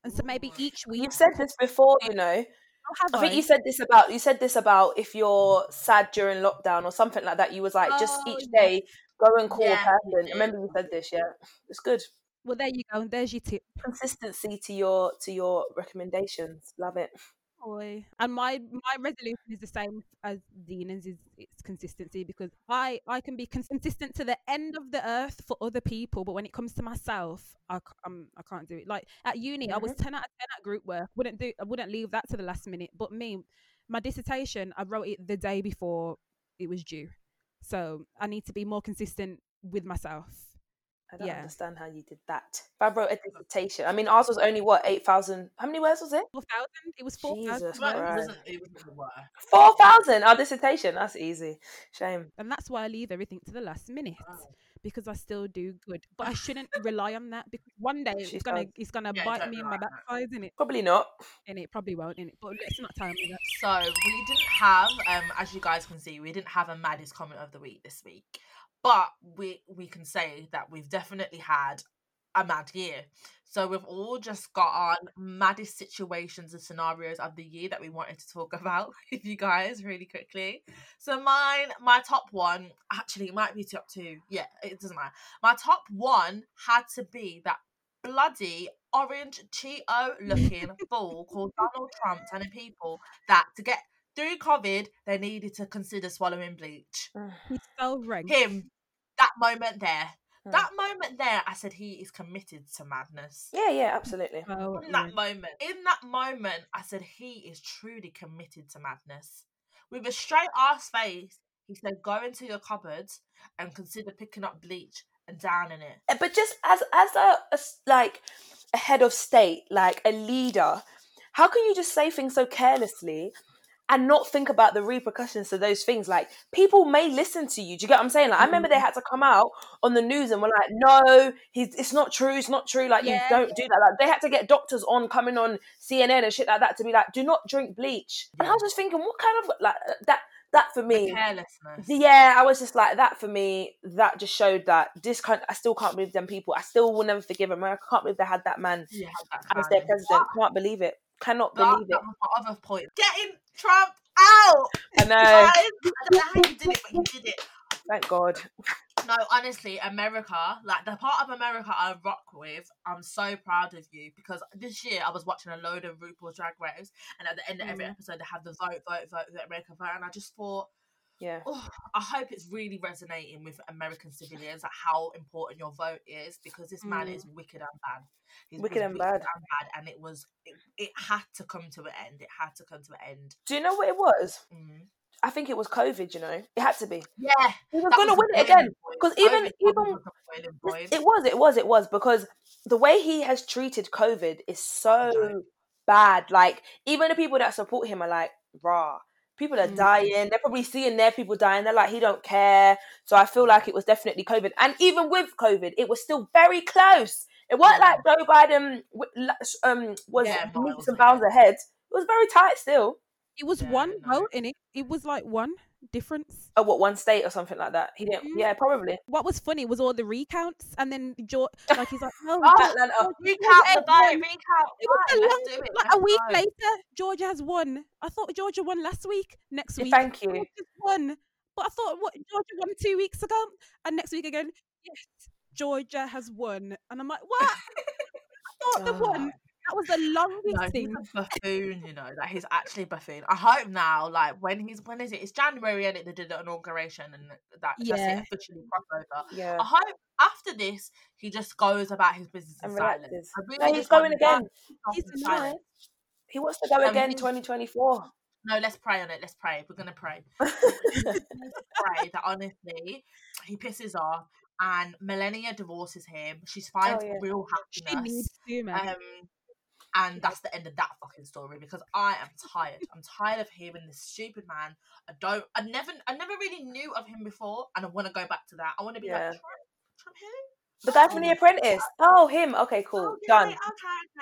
and so maybe each week. You've said this before, you know. Oh, have I think you said this about you said this about if you're sad during lockdown or something like that. You was like just Oh, each yeah. day go and call Yeah, a person. I remember you said this. Yeah, it's good. Well, there you go. And there's your tip. Consistency to your to your recommendations. Love it. Boy. And my my resolution is the same as Dina's is it's consistency because I I can be consistent to the end of the earth for other people, but when it comes to myself, I I'm, I can't do it. Like at uni, I was ten out of ten at group work. Wouldn't do I wouldn't leave that to the last minute. But me, my dissertation, I wrote it the day before it was due, so I need to be more consistent with myself. I don't Yeah. understand how you did that. If I wrote a dissertation, I mean ours was only what eight thousand. How many words was it? Four thousand. It was four Jesus thousand. Well, it Right. wasn't, it wasn't the worst. Four thousand. Our dissertation. That's easy. Shame. and that's why I leave everything to the last minute Oh. because I still do good. But I shouldn't rely on that because one day She it's gonna does. it's gonna Yeah, bite me in my on that. backside, in it, Probably not. and it probably won't, in it. But let's not tell me that. So we didn't have, um, as you guys can see, we didn't have a maddest comment of the week this week, but we we can say that we've definitely had a mad year. So we've all just got our maddest situations and scenarios of the year that we wanted to talk about with you guys really quickly. So mine, my top one, actually it might be top two. Yeah, it doesn't matter. My top one had to be that bloody orange Cheeto looking fool called Donald Trump telling people that to get through COVID they needed to consider swallowing bleach. He's so rank. Him, that moment there. Hmm. That moment there, I said he is committed to madness. Yeah, yeah, absolutely. So In that rank. moment, in that moment, I said he is truly committed to madness. With a straight ass face, he said, "Go into your cupboard and consider picking up bleach and downing it." Uh, But just as as a, a s- like a head of state, like a leader, how can you just say things so carelessly? And not think about the repercussions to those things. Like people may listen to you. Do you get what I'm saying? Like I remember they had to come out on the news and were like, "No, he's it's not true. It's not true. Like Yeah, you don't do that." Like they had to get doctors on coming on CNN and shit like that to be like, "Do not drink bleach." And I was just thinking, what kind of like that that for me. Carelessness. Yeah, I was just like that for me. That just showed that this kind. I still can't believe them people. I still will never forgive America. I can't believe they had that man that as their president. Can't believe it. Cannot That, believe it. that was my other point. Getting Trump out. I know. I don't know how you did it, but you did it. Thank God. No, honestly, America, like the part of America I rock with, I'm so proud of you because this year I was watching a load of RuPaul's Drag Race, and at the end of every Mm. episode they have the vote, vote, vote, vote, America vote, and I just thought, Yeah. oh, I hope it's really resonating with American civilians, like how important your vote is, because this man Mm. is wicked and bad. He's Wicked and bad. and bad, and it was, it, it had to come to an end. It had to come to an end. Do you know what it was? Mm. I think it was COVID. You know, it had to be. Yeah, He was gonna win it again. Because even- even- was the boiling point. It was. It was. It was. Because the way he has treated COVID is so bad. Like even the people that support him are like, rah. People are Mm. dying. They're probably seeing their people dying. They're like, he don't care. So I feel like it was definitely COVID. And even with COVID, it was still very close. It wasn't Yeah. like Joe Biden um, was Yeah, no, it leaps and bounds ahead. It was very tight still. It was Yeah, one vote in it. It was like one difference. Oh, what one state or something like that? He didn't. Mhm. Yeah, probably. What was funny was all the recounts, and then George, like he's like, no, Oh, Atlanta. recount the vote, recount. It was a long, it. like let's a week go. later, Georgia has won. I thought Georgia won last week. Next Yeah, week, thank you. Georgia's won. But I thought what Georgia won two weeks ago, and next week again, yes, Georgia has won. And I'm like, what? I thought the Oh. one that was the longest No, thing. buffoon, you know, that he's actually a buffoon. I hope now, like when he's when is it? It's January and they did the inauguration and that that's Yeah. it officially crossover. Yeah. I hope after this he just goes about his business in And silence. relaxes. I really No, he's going again. He's in in. He wants to go Um, again he's- 2024. No, let's pray on it. Let's pray. We're gonna pray. Let's pray that honestly he pisses off and Melania divorces him. She's finds Oh, yeah. real She happiness. needs to, man. Um, and that's the end of that fucking story because I am tired. I'm tired of hearing this stupid man. I don't. I never. I never really knew of him before, and I want to go back to that. I want to be Yeah. like Trump. Trump who? the guy from The Apprentice. Oh, him. Okay, cool. Oh, yeah, Done. Okay,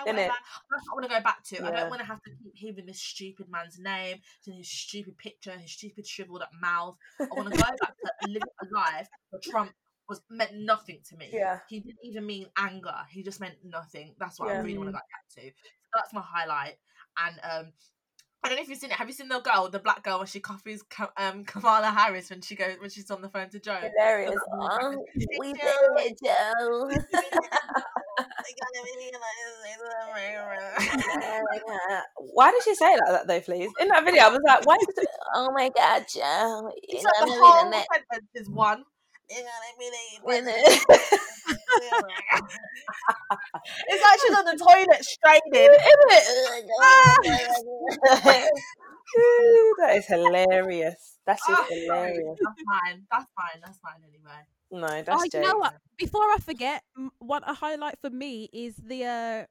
okay, Innit? whatever. That's what I want to go back to. I don't want to have to keep hearing this stupid man's name, his stupid picture, his stupid shriveled up mouth. I want to go back to living a life where Trump was meant nothing to me. Yeah. He didn't even mean anger. He just meant nothing. That's what I Yeah. really want to go back to. So that's my highlight. And um, I don't know if you've seen it. Have you seen the girl, the black girl, when she copies um, Kamala Harris when she goes when she's on the phone to Joe? Hilarious. Oh, we did it, Joe. Why did she say it like that though, please? In that video, I was like, why. Oh my god, Joe. It's like the whole sentence is one. You're gonna be the winner." it's like she's on the toilet straining. Ooh, that is hilarious. That's just Oh, hilarious. That's fine. That's fine. That's fine anyway. No, that's oh, you know what? Before I forget, what a highlight for me is the uh,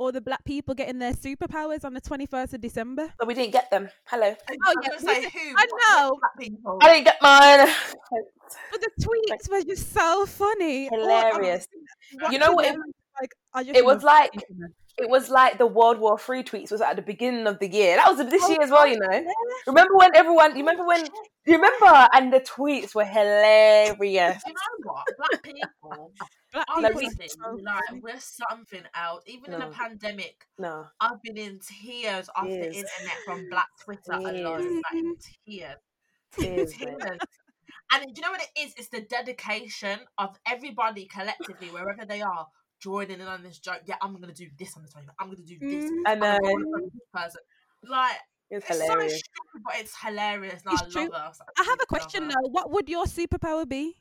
all the black people getting their superpowers on the twenty first of December. But we didn't get them. Hello. I Oh, yeah, say did- who? I what- know. what black people? I didn't get mine. But the tweets were just so funny. All- I was Hilarious. watching You know what it- like It was like it was like the World War Three tweets was at the beginning of the year. That was this Oh, year as well, oh, you know. yeah. Remember when everyone? You remember when? You remember? And the tweets were hilarious. You know what? Black people, Black No, people we- like we're something else. Even in a pandemic, No, I've been in tears off the internet from Black Twitter alone. Like tears. tears. Tears. And do you know what it is? It's the dedication of everybody collectively, wherever they are, joining in on this joke. Yeah, I'm gonna do this on the 20th. I'm gonna do this. Mm. I this person. Like it's it's so hilarious. stupid, but it's hilarious. And It's I true. love her. I have a question though. What would your superpower be?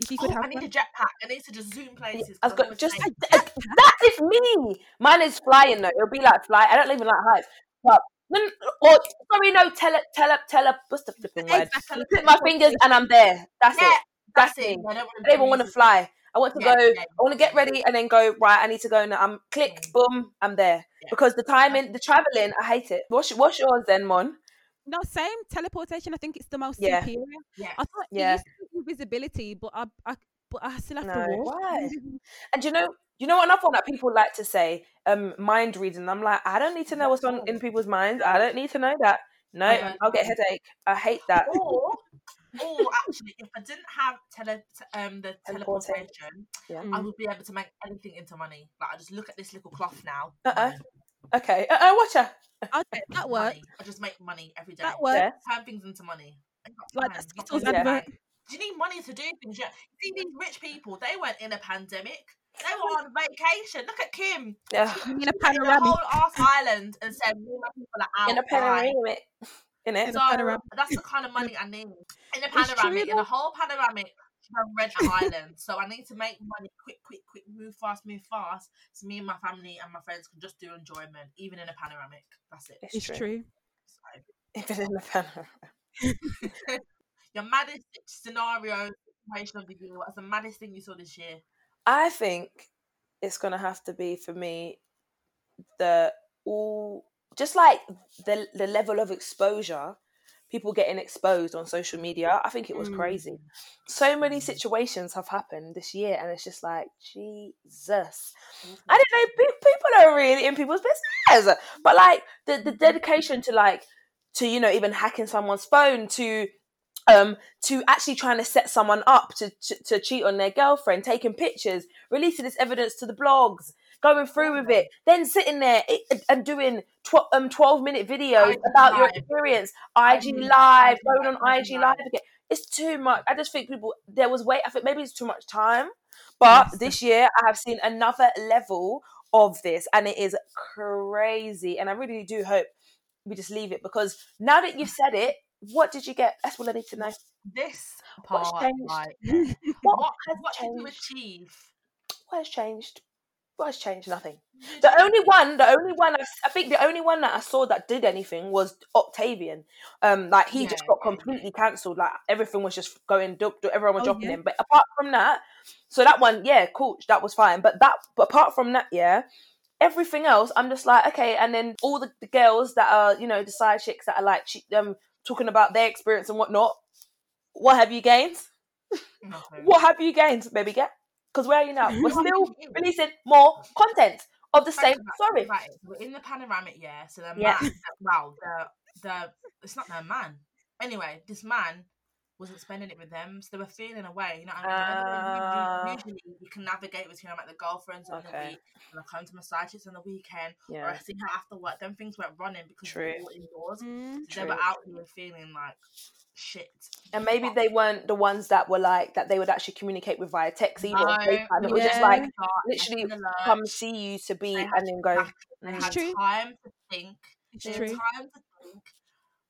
If you could Oh, have I need one? a jetpack. I need to just zoom places. I was 'cause got always just hate- that is me. Mine is flying though. It'll be like fly. I don't even like heights. But no, no, or sorry, no. Tele, tele, tele. What's the flipping word? Exactly. Click my fingers and I'm there. That's yeah, it. That's that's it. me. I don't I don't even want to fly. I want to Yeah, go. yeah, I want to get ready and then go. Right, I need to go now. I'm clicked. Boom, I'm there. Yeah. Because the timing, the traveling, I hate it. What's what's yours then, Mon? No, same teleportation. I think it's the most Yeah. superior. Yeah. I thought Yeah. it used to be invisibility, but I, I, but I still have No, to walk. why? And you know, you know another one that people like to say, um, mind reading. I'm like, I don't need to know what's on in people's minds. I don't need to know that. No, okay. I'll get headache. I hate that. Or, or actually, if I didn't have tele, um, the Teleportation. teleportation, Yeah. I Mm. would be able to make anything into money. Like I just look at this little cloth now. Uh-uh. money, Okay. Uh, uh watch her. Okay, that works. money. I just make money every day. That works. Yeah. Turn things into money. I ain't got Like time. the Not Skittles money. advert. Do you need money to do things? Yeah. You see these rich people, they weren't in a pandemic. They were on vacation. Look at Kim. Yeah. You mean a In the whole arse island and said, me and my people are out. In a right?" panoramic. In it. In a So panoramic. that's the kind of money I need. In a It's panoramic, in though. the whole panoramic, I rent an island. So I need to make money quick, quick, quick, move fast, move fast. So me and my family and my friends can just do enjoyment, even in a panoramic. That's it. It's true. So, Even in the panoramic. your maddest scenario situation of the year. What's the maddest thing you saw this year? I think it's gonna have to be for me the all just like the the level of exposure people getting exposed on social media i think it was Mm. crazy so many situations have happened this year and it's just like jesus i don't know pe- people are really in people's business but like the, the dedication to like to you know even hacking someone's phone to um to actually trying to set someone up to, to to cheat on their girlfriend taking pictures releasing this evidence to the blogs going through with it then sitting there and doing tw- um 12 minute videos IG about your experience IG ig Live, live going on ig IG live Live. again it's too much i just think people there was wait i think maybe it's too much time but Yes. this year i have seen another level of this and it is crazy and i really do hope we just leave it because now that you've said it what did you get that's what i need to know This What's changed? like, what, what, has what did you changed achieve? what has changed what has changed nothing the only one, the only one, I think the only one that I saw that did anything was Octavian. Um, like he just got yeah, yeah. completely cancelled. Like everything was just going, do, do, everyone was Oh, dropping yeah. him. But apart from that, so that one, yeah, cool, that was fine. But that, but apart from that, yeah, everything else, I'm just like, okay. And then all the, the girls that are, you know, the side chicks that are like, che- um, talking about their experience and whatnot. What have you gained? Nothing. What have you gained, baby? Get because where are you now? We're still have you gained? releasing more content of the same think about. We're in the panoramic, yeah. So the Yeah. man, wow, the the it's not their man. Anyway, this man wasn't spending it with them, so they were feeling away. You know what I mean? Ah. Usually, usually you can navigate with you know like the girlfriends on the Okay. week, and I come to my side chicks on the weekend, or I see her after work. Then things weren't running because True. they were all indoors. Mm. So they were out here feeling like shit. And maybe they weren't the ones that were like that they would actually communicate with via text either. or No, It was just like literally in the lurch. come see you to be and then go. back- They Mm. had true. time to think. It's true. time to think.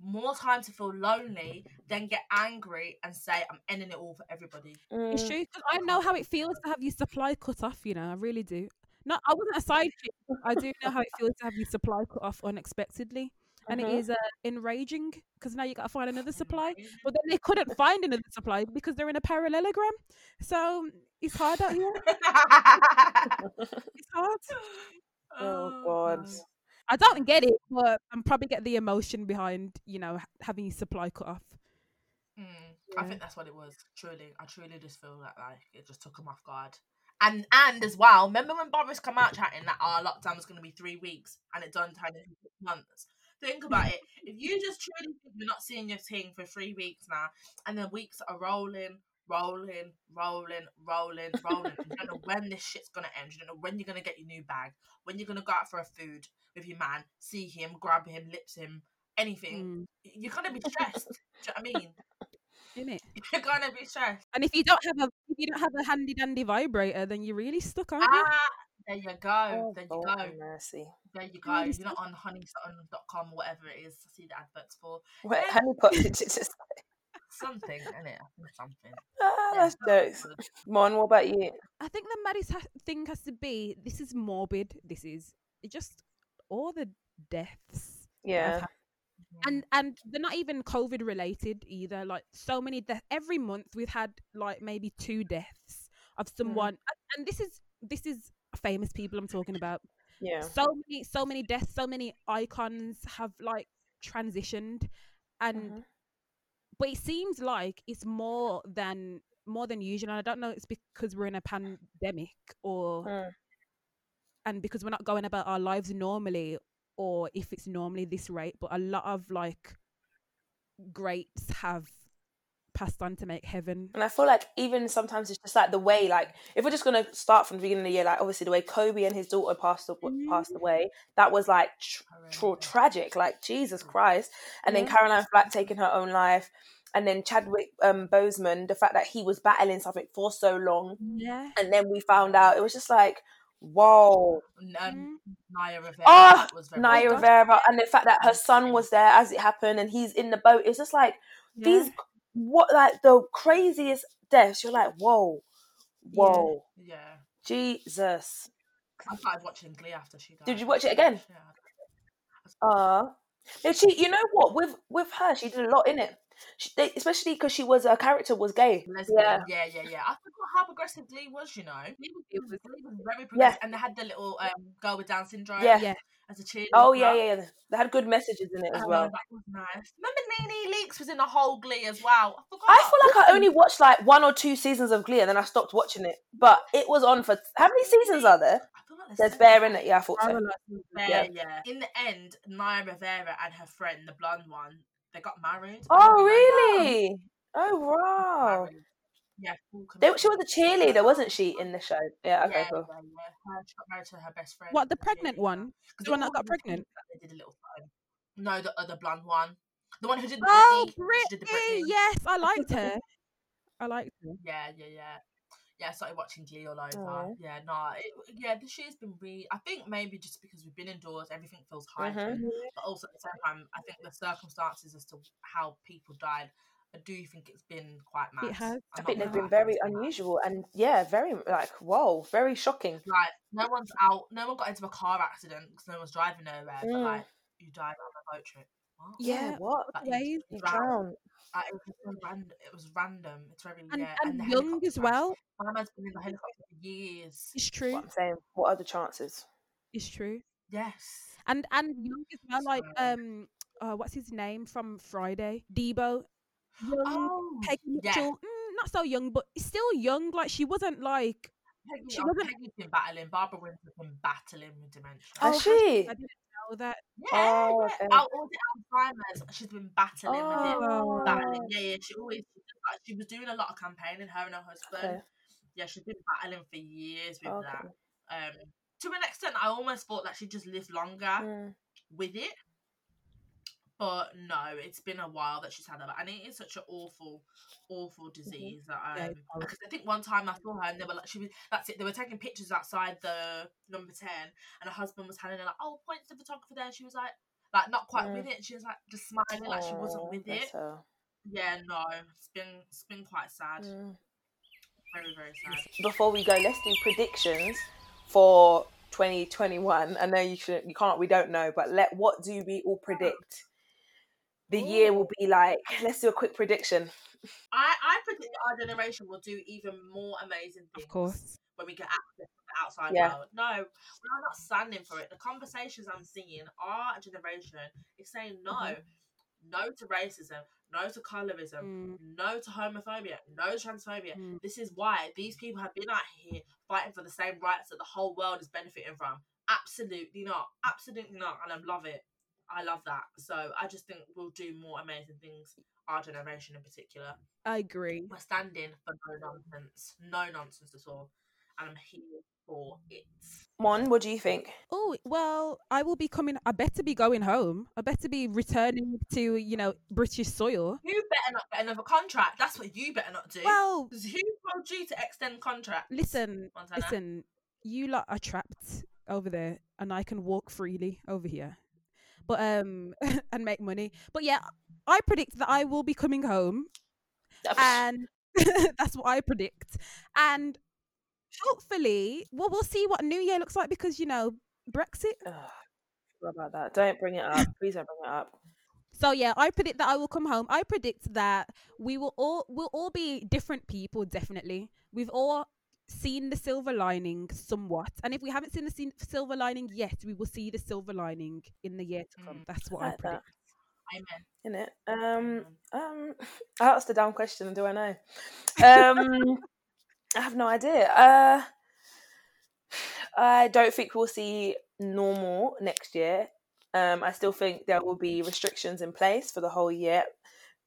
More time to feel lonely, than get angry and say, "I'm ending it all for everybody." It's Mm. true 'cause I know how it feels to have your supply cut off. You know, I really do. No, I wasn't a side chick. I do know how it feels to have your supply cut off unexpectedly, and Mhm. it is uh, enraging because now you got to find another supply. But then they couldn't find another supply because they're in a parallelogram. So it's hard out here. It's hard. Oh God. I don't get it, but I'm probably get the emotion behind you know having your supply cut off. Mm, I think that's what it was. Truly, I truly just feel that like it just took them off guard. And and as well, remember when Boris come out chatting that our lockdown was going to be three weeks and it done turn into six months. Think about it. If you just truly think you're not seeing your team for three weeks now, and the weeks are rolling, rolling, rolling, rolling, rolling, and you don't know when this shit's gonna end. You don't know when you're gonna get your new bag, when you're gonna go out for a food with your man, see him, grab him, lips him, anything. Mm, You're gonna be stressed. Do you know what I mean? innit? You're gonna be stressed. And if you don't have a if you don't have a handy dandy vibrator, then you're really stuck, aren't you? Ah, there you go. Oh, there you God go. mercy. There you go. Really You're not on honeysutton.com or whatever it is. I see the adverts for What Yeah. honeypot did you just something, isn't it? Something. Ah, Yeah, that's jokes. Mon, what about you? I think the maddest ha- thing has to be this is morbid. This is it just all the deaths. Yeah. And and they're not even COVID related either. Like so many deaths every month we've had like maybe two deaths of someone, and, and this is this is famous people I'm talking about. Yeah. So many, so many deaths, so many icons have like transitioned, and Mhm. But it seems like it's more than more than usual. And I don't know it's because we're in a pandemic or Mm. and because we're not going about our lives normally, or if it's normally this rate. But a lot of like greats have passed on to make heaven. And I feel like even sometimes it's just like the way, like if we're just gonna start from the beginning of the year, like obviously the way Kobe and his daughter passed aw- passed away, that was like tr- tr- tragic. Like Jesus Christ. And then Caroline Flack taking her own life, and then Chadwick um, Boseman, the fact that he was battling something for so long, Yeah. and then we found out it was just like, whoa, And, um, Mm. Naya Rivera Oh, was very Naya God. Rivera, and the fact that her son was there as it happened, and he's in the boat. It's just like these, what like the craziest deaths. You're like, whoa, whoa, Yeah. Jesus. I started watching Glee after she died. Did you watch it again? Yeah. Uh did she? You know what? With with her, she did a lot in it. She, they, especially because she was her character was gay. Lesbian. Yeah. Yeah. yeah, yeah, I forgot how progressive Glee was. You know, Glee was, It was- Glee was very Yeah. and they had the little um, girl with Down syndrome. Yeah. Yeah. As a cheerleader. Oh yeah, yeah, yeah. They had good messages in it as Oh, well. that was nice. Remember Nene Leakes was in the whole Glee as well. I forgot. I feel like I only watched like one or two seasons of Glee and then I stopped watching it. But it was on for how many seasons are there? Like There's. Bear in it. Yeah, I thought so. Bear, Yeah. yeah. In the end, Naya Rivera and her friend, the blonde one, they got married. Oh really? Oh wow. Married. Yeah, They, she was a cheerleader, wasn't she, in the show? Yeah. Okay. yeah, Cool. yeah, yeah. Her, she got married to her best friend. What the a pregnant one? one? 'Cause The one that got all did pregnant? that They did a little something. No, the other blonde one. The one who did the Oh, Britney. She did the Britney. Britney. Yes, I liked her. I liked her. Yeah, yeah, yeah. Yeah, I started watching Glee all over. Aw. Yeah, no, it, yeah, this year's been really. I think maybe just because we've been indoors, everything feels heightened. Mhm. But also at the same time, I think the circumstances as to how people died, I do think it's been quite mad. has. I think they've been very it's mad. unusual and yeah, very like whoa, very shocking. Like no one's out, no one got into a car accident because no one's driving nowhere. But Mm. like you died on a boat trip. What? Yeah. What? Like, you. You drowned. drowned. Like, it was random. It was random. It's very And, yeah. and the young as well. My man's been in the helicopter for years. It's true. What I'm saying. What are the chances? It's true. Yes. And and young as well. Like um, uh, what's his name from Friday? Deebo. Young. Oh, Peggy yeah. Mm, not so young, but still young. Like she wasn't like. Peggy, She oh, wasn't- Peggy's been battling. Barbara Windsor's been battling with dementia. Has Oh, she? I didn't know that. Yeah, Oh, yeah. okay. Al- all the Alzheimer's, she's been battling with it. Oh. Battling. Yeah, yeah. She always like, she was doing a lot of campaigning. Her and her husband. Okay. Yeah, she's been battling for years with Okay. that. Um, to an extent, I almost thought that she just lived longer Mm. with it. But no, it's been a while that she's had that, and it is such an awful, awful disease that um, horrible. because I think one time I saw her and they were like, she was that's it. They were taking pictures outside the number ten, and her husband was telling her like, "Oh, point to the photographer there." And she was like, like not quite Mm. with it. She was like just smiling, like she wasn't with it. her. Yeah, no, it's been it's been quite sad, Mm. very very sad. Before we go, let's do predictions for 2021. I know you should, you can't, we don't know, but let what do we all predict? The year will be like. Let's do a quick prediction. I I predict that our generation will do even more amazing things. Of course. when we get access to the outside Yeah. world. No, we're not standing for it. The conversations I'm seeing, our generation is saying no. Mm-hmm. No to racism, no to colorism, Mm, no to homophobia, no to transphobia. mm. This is why these people have been out here fighting for the same rights that the whole world is benefiting from. Absolutely not. Absolutely not. And I love it. I love that. So I just think we'll do more amazing things, our generation in particular. I agree. We're standing for no nonsense. No nonsense at all. And I'm here for it. Mon, what do you think? Oh well, I will be coming. I better be going home. I better be returning to you know British soil. You better not get another contract. That's what you better not do. Well, 'Cause who told you to extend contract? listen, Montana? listen. You lot are trapped over there, and I can walk freely over here, but um, and make money. But yeah, I predict that I will be coming home, and that's what I predict. And hopefully, well, we'll see what New Year looks like because you know Brexit. About that? Don't bring it up. Please don't bring it up. So yeah, I predict that I will come home. I predict that we will all will all be different people. Definitely, we've all seen the silver lining somewhat. And if we haven't seen the sin- silver lining yet, we will see the silver lining in the year to come. Mm. That's what I Like that. predict. Amen. In it. Um, um, I asked a dumb question. Do I know? Um, I have no idea. Uh, I don't think we'll see normal next year. Um, I still think there will be restrictions in place for the whole year.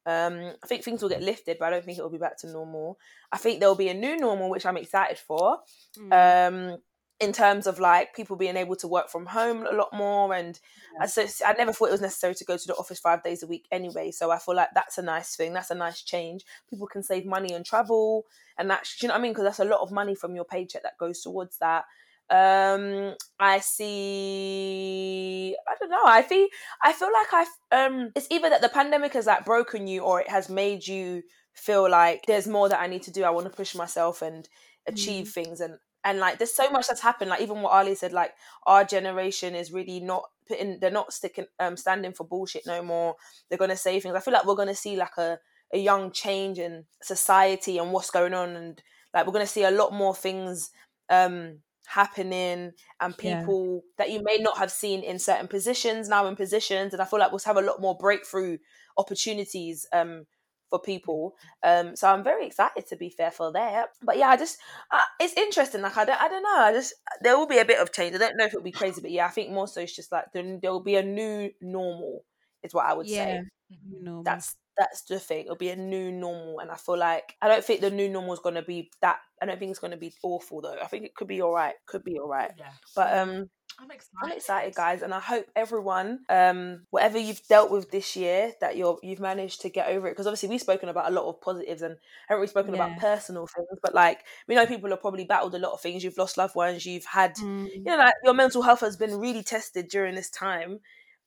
Um, I think things will get lifted, but I don't think it will be back to normal. I think there will be a new normal, which I'm excited for. Mm. Um, in terms of like people being able to work from home a lot more, and I so I never thought it was necessary to go to the office five days a week anyway. So I feel like that's a nice thing. That's a nice change. People can save money on travel, and that's you know what I mean? Because that's a lot of money from your paycheck that goes towards that. Um, I see. I don't know. I think I feel like I um. It's either that the pandemic has like broken you, or it has made you feel like there's more that I need to do. I want to push myself and achieve things and and like there's so much that's happened like even what ali said like our generation is really not putting they're not sticking um standing for bullshit no more they're gonna say things i feel like we're gonna see like a a young change in society and what's going on and like we're gonna see a lot more things um happening and Yeah. people that you may not have seen in certain positions now in positions and i feel like we'll have a lot more breakthrough opportunities um for people um so i'm very excited to be fair for that but yeah i just uh, it's interesting like I don't, I don't know i just there will be a bit of change i don't know if it'll be crazy but yeah i think more so it's just like there, there will be a new normal is what i would yeah, say. You know, that's that's the thing it'll be a new normal and i feel like i don't think the new normal is going to be that i don't think it's going to be awful though i think it could be all right could be all right Yeah. but um I'm excited. I'm excited, guys, and I hope everyone, um, whatever you've dealt with this year, that you're you've managed to get over it. Because obviously we've spoken about a lot of positives and haven't really spoken about personal things, but like we know people have probably battled a lot of things. You've lost loved ones, you've had, Mm. you know, like your mental health has been really tested during this time,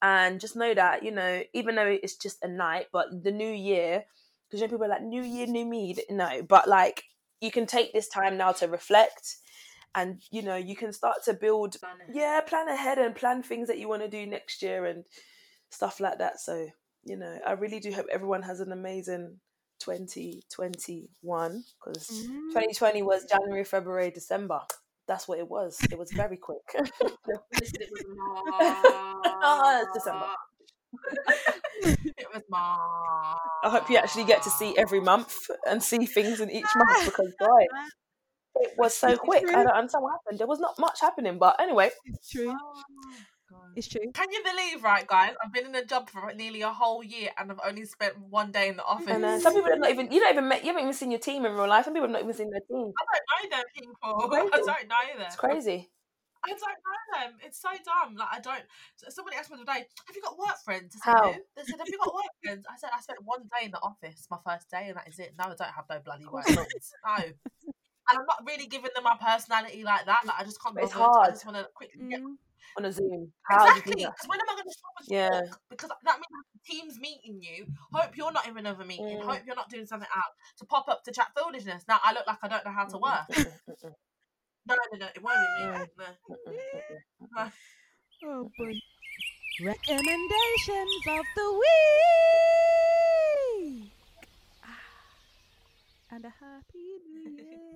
and just know that you know, even though it's just a night, but the new year, because you know people are like new year, new me. No, but like you can take this time now to reflect. And you know you can start to build Plan yeah plan ahead and plan things that you want to do next year and stuff like that so you know i really do hope everyone has an amazing 2021 because Mm. 2020 was january february december that's what it was. It was very quick. It was Oh, it's December. It was March. i hope you actually get to see every month and see things in each month because boy it was so It's quick. I don't understand what happened. There was not much happening but anyway. It's true. God. It's true. Can you believe, right, guys? I've been in a job for nearly a whole year and I've only spent one day in the office. and some people have not even you don't even met you haven't even seen your team in real life some people have not even seen their team I don't know them people. I don't know them. it's crazy I don't know them. It's so dumb. Like I don't. Somebody asked me the other day, "Have you got work friends?" I said, How? "No." They said, "Have you got work friends?" I said, "I spent one day in the office, my first day, and that is it. No, I don't have no bloody work friends. No." And I'm not really giving them my personality like that. Like I just can't. It's bother. I just want to quickly get Mm. On a zoom how Exactly. Because when am I going to stop Yeah. Because that means team's meeting you. Hope you're not in another meeting. Mm. Hope you're not doing something out to pop up to chat foolishness. Now I look like I don't know how to work. No, no, no. It won't be me. Mm. No. Oh boy. Recommendations of the week. Ah, And a happy new year.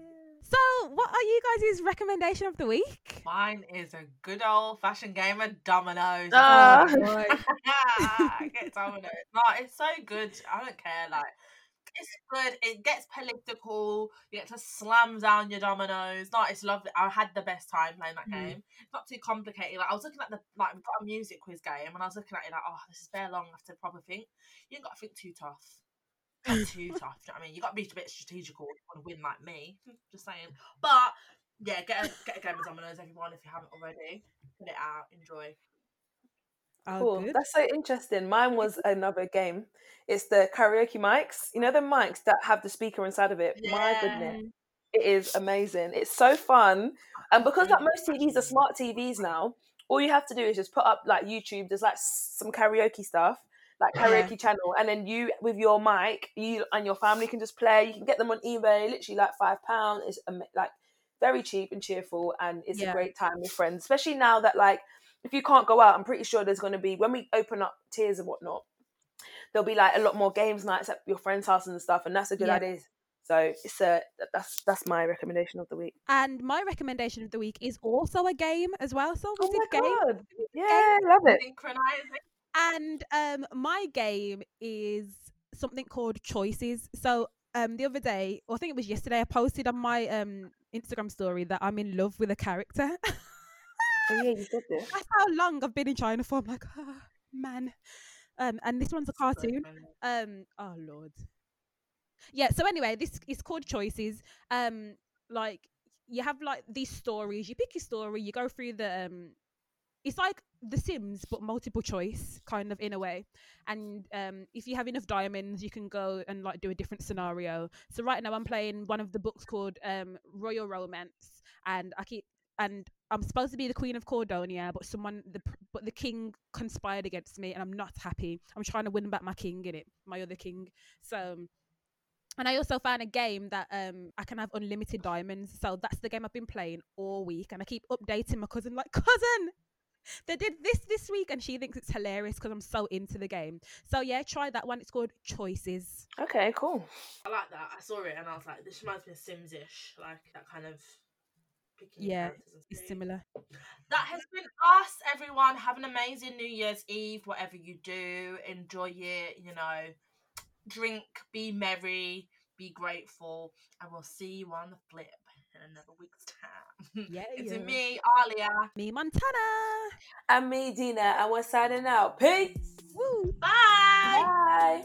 So, what are you guys' recommendation of the week? Mine is a good old fashioned game of dominoes. Ah. Oh, boy. Get dominoes. No, it's so good. I don't care. Like, it's good. It gets political. You get to slam down your dominoes. No, it's lovely. I had the best time playing that Mm. game. It's not too complicated. Like, I was looking at the like we've got a music quiz game, and I was looking at it like, oh, this is very long. I have to proper think. You ain't got to think too tough. Not too tough. Do you know what I mean? You got to be a bit strategical if you want to win like me. Just saying. But yeah, get a, get a game of dominoes, everyone, if you haven't already. Put it out, enjoy. Oh, Cool. good. That's so interesting. Mine was another game. It's the karaoke mics. You know the mics that have the speaker inside of it. My goodness, it is amazing. It's so fun, and because like most TVs are smart TVs now, all you have to do is just put up like YouTube. There's like some karaoke stuff, like Yeah. karaoke channel, and then you with your mic, you and your family can just play. You can get them on eBay, literally like five pound. It's like very cheap and cheerful, and it's a great time with friends. Especially now that like if you can't go out, I'm pretty sure there's going to be when we open up tiers and whatnot. There'll be like a lot more games nights at your friend's house and stuff, and that's a good Yeah. idea So it's a that's that's my recommendation of the week. And my recommendation of the week is also a game as well. So Oh my game. god! Yeah, love it. Synchronizing. And um, my game is something called Choices. So um, the other day, or I think it was yesterday, I posted on my um Instagram story that I'm in love with a character. Oh yeah, you said this. That's how long I've been in China for. I'm like, oh, man. Um, and this one's a cartoon. Um, oh lord. Yeah. So anyway, this is called Choices. Um, like you have like these stories. You pick your story. You go through the um. It's like The Sims, but multiple choice, kind of in a way. And um, if you have enough diamonds, you can go and like do a different scenario. So right now, I'm playing one of the books called um, Royal Romance, and I keep and I'm supposed to be the Queen of Cordonia, but someone the but the king conspired against me, and I'm not happy. I'm trying to win back my king in it, my other king. So, and I also found a game that um I can have unlimited diamonds. So that's the game I've been playing all week, and I keep updating my cousin like cousin. They did this this week, and she thinks it's hilarious because I'm so into the game. So yeah, try that one. It's called Choices. Okay, cool. I like that. I saw it and I was like, this reminds me of Sims-ish, like that kind of picking Yeah, It's similar. That has been us, everyone. Have an amazing New Year's Eve, whatever you do. Enjoy it, you know. Drink, be merry, be grateful, and we'll see you on the flip in another week's time. Yeah, it's yeah. me, Alia. Me Montana. And me, Dina, and we're signing out. Peace. Woo. Bye. Bye.